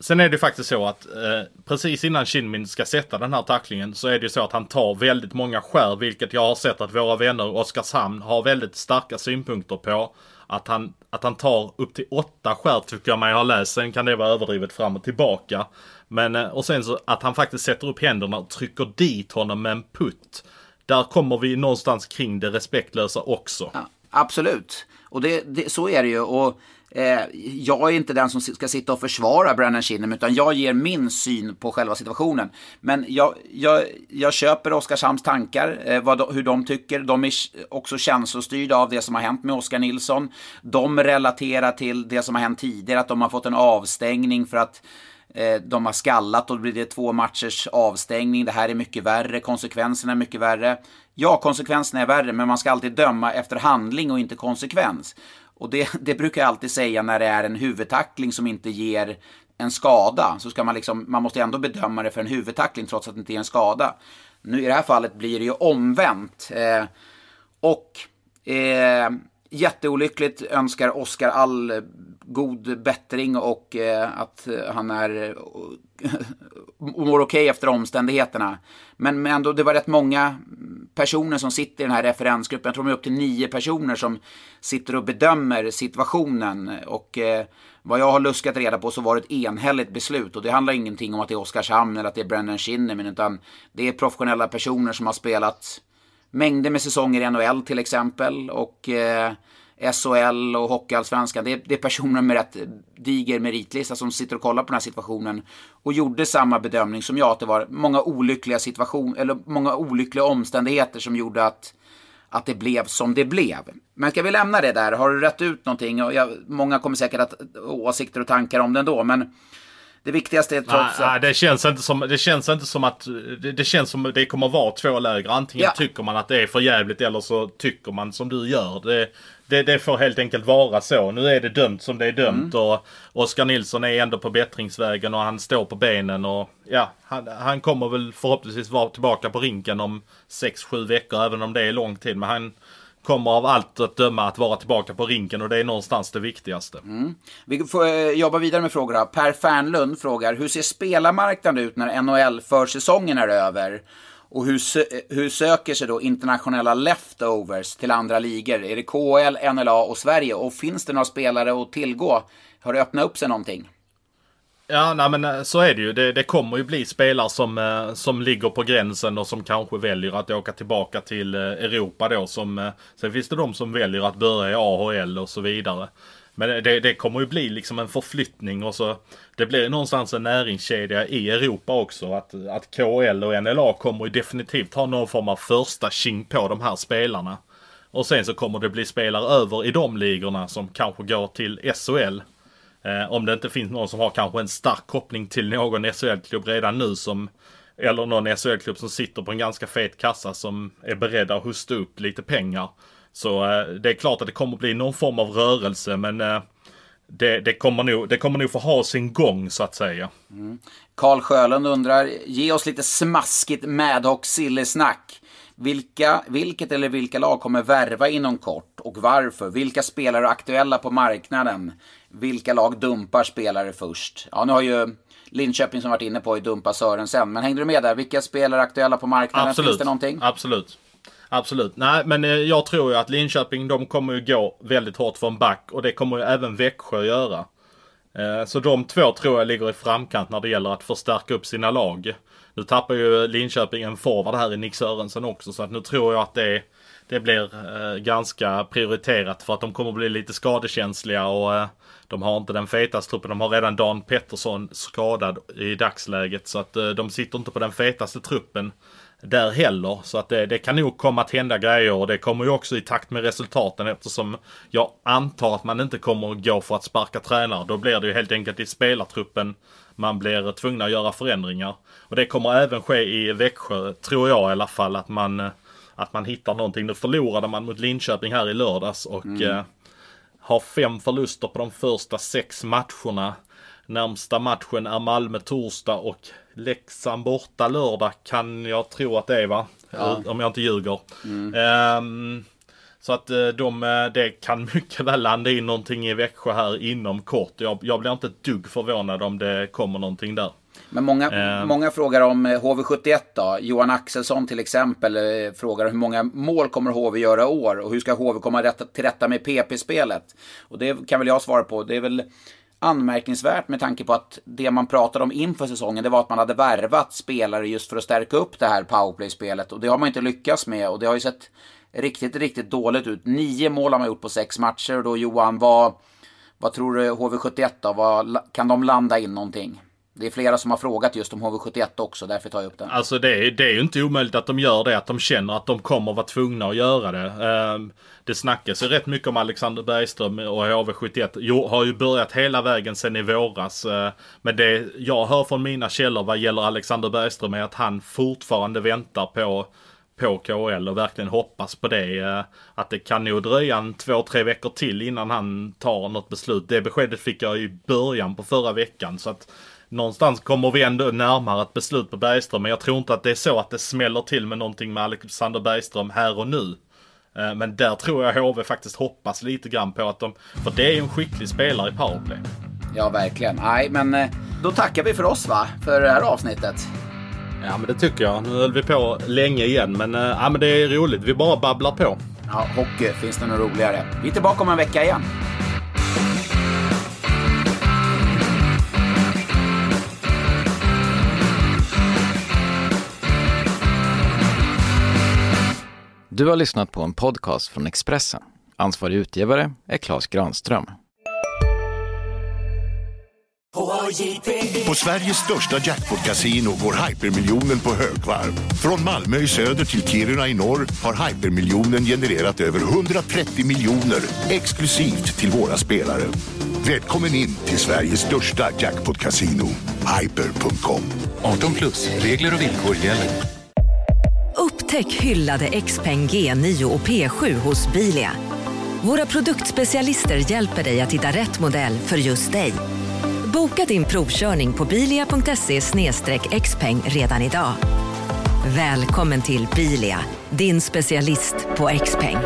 Sen är det faktiskt så att eh, precis innan Shinmin ska sätta den här tacklingen så är det ju så att han tar väldigt många skär, vilket jag har sett att våra vänner Oskarshamn har väldigt starka synpunkter på Att han, att han tar upp till åtta skär tycker jag mig ha läst. Sen kan det vara överdrivet fram och tillbaka. Men eh, och sen så att han faktiskt sätter upp händerna och trycker dit honom med en putt. Där kommer vi någonstans kring det respektlösa också. Ja, absolut. Och det, det, så är det ju. Och eh, jag är inte den som ska sitta och försvara Brandon Shinnim, utan jag ger min syn på själva situationen. Men jag, jag, jag köper Oskarshamns tankar, eh, vad, hur de tycker. De är också känslostyrda av det som har hänt med Oskar Nilsson. De relaterar till det som har hänt tidigare, att de har fått en avstängning för att Eh, de har skallat och då blir det två matchers avstängning. Det här är mycket värre, konsekvenserna är mycket värre. Ja, konsekvenserna är värre, men man ska alltid döma efter handling och inte konsekvens. Och det, det brukar jag alltid säga när det är en huvudtackling som inte ger en skada. Så ska man liksom, man måste ändå bedöma det för en huvudtackling trots att det inte är en skada. Nu i det här fallet blir det ju omvänt. Eh, och eh, jätteolyckligt, önskar Oskar all god bättring och eh, att han är eh, mår okej okay efter omständigheterna. Men, men ändå, det var rätt många personer som sitter i den här referensgruppen. Jag tror de är upp till nio personer som sitter och bedömer situationen. Och eh, vad jag har luskat reda på så var det ett enhälligt beslut. Och det handlar ingenting om att det är Oskarshamn eller att det är Brendan Shinnimin. Utan det är professionella personer som har spelat mängder med säsonger i NHL till exempel. Och eh, SHL och Hockeyallsvenskan. Det, är, det är personer med rätt diger meritlista som sitter och kollar på den här situationen och gjorde samma bedömning som jag, att det var många olyckliga situationer, eller många olyckliga omständigheter som gjorde att, att det blev som det blev. Men ska vi lämna det där? Har du rätt ut någonting? Och jag, många kommer säkert att åsikter och tankar om det ändå, men det viktigaste är trots att... det känns inte som, det känns inte som att... Det, det känns som det kommer vara två läger. Antingen ja. tycker man att det är för jävligt eller så tycker man som du gör. Det, det, det, får helt enkelt vara så. Nu är det dömt som det är dömt mm. och Oskar Nilsson är ändå på bättringsvägen och han står på benen och ja, han, han kommer väl förhoppningsvis vara tillbaka på rinken om 6-7 veckor även om det är lång tid. Men han kommer av allt att döma att vara tillbaka på rinken och det är någonstans det viktigaste. Mm. Vi får eh, jobba vidare med frågorna. Per Fernlund frågar, hur ser spelarmarknaden ut när NHL försäsongen är över? Och hur, eh, hur söker sig då internationella leftovers till andra ligor? Är det KL, NLA och Sverige? Och finns det några spelare att tillgå? Har det öppnat upp sig någonting? Ja, nej men eh, så är det ju. Det, det, kommer ju bli spelare som, eh, som ligger på gränsen och som kanske väljer att åka tillbaka till eh, Europa då. Som, sen finns det de som väljer att börja i AHL och så vidare. Men det, det, kommer ju bli liksom en förflyttning och så det blir någonstans en näringskedja i Europa också. Att, att KL och NLA kommer ju definitivt ha någon form av första king på de här spelarna. Och sen så kommer det bli spelare över i de ligorna som kanske går till SHL. Eh, om det inte finns någon som har kanske en stark koppling till någon SHL-klubb redan nu som eller någon SHL-klubb som sitter på en ganska fet kassa som är beredda att hosta upp lite pengar. Så eh, det är klart att det kommer bli någon form av rörelse men eh, det, det, kommer nog, det kommer nog få ha sin gång så att säga. Mm. Sjölund undrar, ge oss lite smaskigt MadHawk-sillesnack vilka, vilket eller vilka lag kommer värva inom kort och varför? Vilka spelare är aktuella på marknaden? Vilka lag dumpar spelare först? Ja, nu har ju Linköping som varit inne på att dumpa Sörensen. Men hängde du med där? Vilka spelare är aktuella på marknaden? Absolut. Finns det någonting? Absolut. Absolut. Nej, men eh, jag tror ju att Linköping, de kommer ju gå väldigt hårt för en back och det kommer ju även Växjö göra. Eh, så de två tror jag ligger i framkant när det gäller att förstärka upp sina lag. Nu tappar ju Linköping en forward här i Nick Sörensen också så att nu tror jag att det, det blir eh, ganska prioriterat för att de kommer bli lite skadekänsliga och eh, de har inte den fetaste truppen. De har redan Dan Pettersson skadad i dagsläget så att eh, de sitter inte på den fetaste truppen där heller. Så att det, det, kan nog komma att hända grejer och det kommer ju också i takt med resultaten eftersom jag antar att man inte kommer att gå för att sparka tränare. Då blir det ju helt enkelt i spelartruppen man blir tvungna att göra förändringar. Och det kommer även ske i Växjö, tror jag i alla fall, att man, att man hittar någonting. Nu förlorade man mot Linköping här i lördags och mm. eh, har fem förluster på de första sex matcherna. Närmsta matchen är Malmö torsdag och Leksand borta lördag kan jag tro att det är va? Ja. Om jag inte ljuger. Mm. Um, så att eh, de, eh, det kan mycket väl landa in någonting i Växjö här inom kort. Jag, jag blir inte ett dugg förvånad om det kommer någonting där. Men många, Eh. många frågar om eh, HV71 då. Johan Axelsson till exempel eh, frågar hur många mål kommer HV göra år och hur ska HV komma till rätta med PP-spelet? Och det kan väl jag svara på. Det är väl anmärkningsvärt med tanke på att det man pratade om inför säsongen det var att man hade värvat spelare just för att stärka upp det här powerplay-spelet och det har man inte lyckats med och det har ju sett riktigt, riktigt dåligt ut. Nio mål har man gjort på sex matcher och då Johan, vad, vad tror du HV71 då? Vad, kan de landa in någonting? Det är flera som har frågat just om HV71 också, därför tar jag upp den. Alltså det är, det är ju inte omöjligt att de gör det, att de känner att de kommer vara tvungna att göra det. Ehm, det snackas ju rätt mycket om Alexander Bergström och HV71. Jo, har ju börjat hela vägen sedan i våras. Eh, men det jag hör från mina källor vad gäller Alexander Bergström är att han fortfarande väntar på på KHL och verkligen hoppas på det. Eh, att det kan nog dröja en två, tre veckor till innan han tar något beslut. Det beskedet fick jag i början på förra veckan. Så att någonstans kommer vi ändå närmare ett beslut på Bergström. Men jag tror inte att det är så att det smäller till med någonting med Alexander Bergström här och nu. Eh, men där tror jag HV faktiskt hoppas lite grann på att de... För det är ju en skicklig spelare i powerplay. Ja, verkligen. Nej, men eh, då tackar vi för oss va, för det här avsnittet. Ja men det tycker jag. Nu höll vi på länge igen men, eh, ja, men det är roligt. Vi bara babblar på. Ja, hockey finns det något roligare. Vi är tillbaka om en vecka igen. Du har lyssnat på en podcast från Expressen. Ansvarig utgivare är Klas Granström. På Sveriges största jackpot-kasino går hypermiljonen på högvarv. Från Malmö i söder till Kiruna i norr har hypermiljonen genererat över 130 miljoner exklusivt till våra spelare. Välkommen in till Sveriges största jackpot-kasino, hyper.com. 18 plus, regler och villkor gäller. Upptäck hyllade XPeng G9 och P7 hos Bilia. Våra produktspecialister hjälper dig att hitta rätt modell för just dig. Boka din provkörning på bilia.se xpeng redan idag. Välkommen till Bilia, din specialist på XPeng.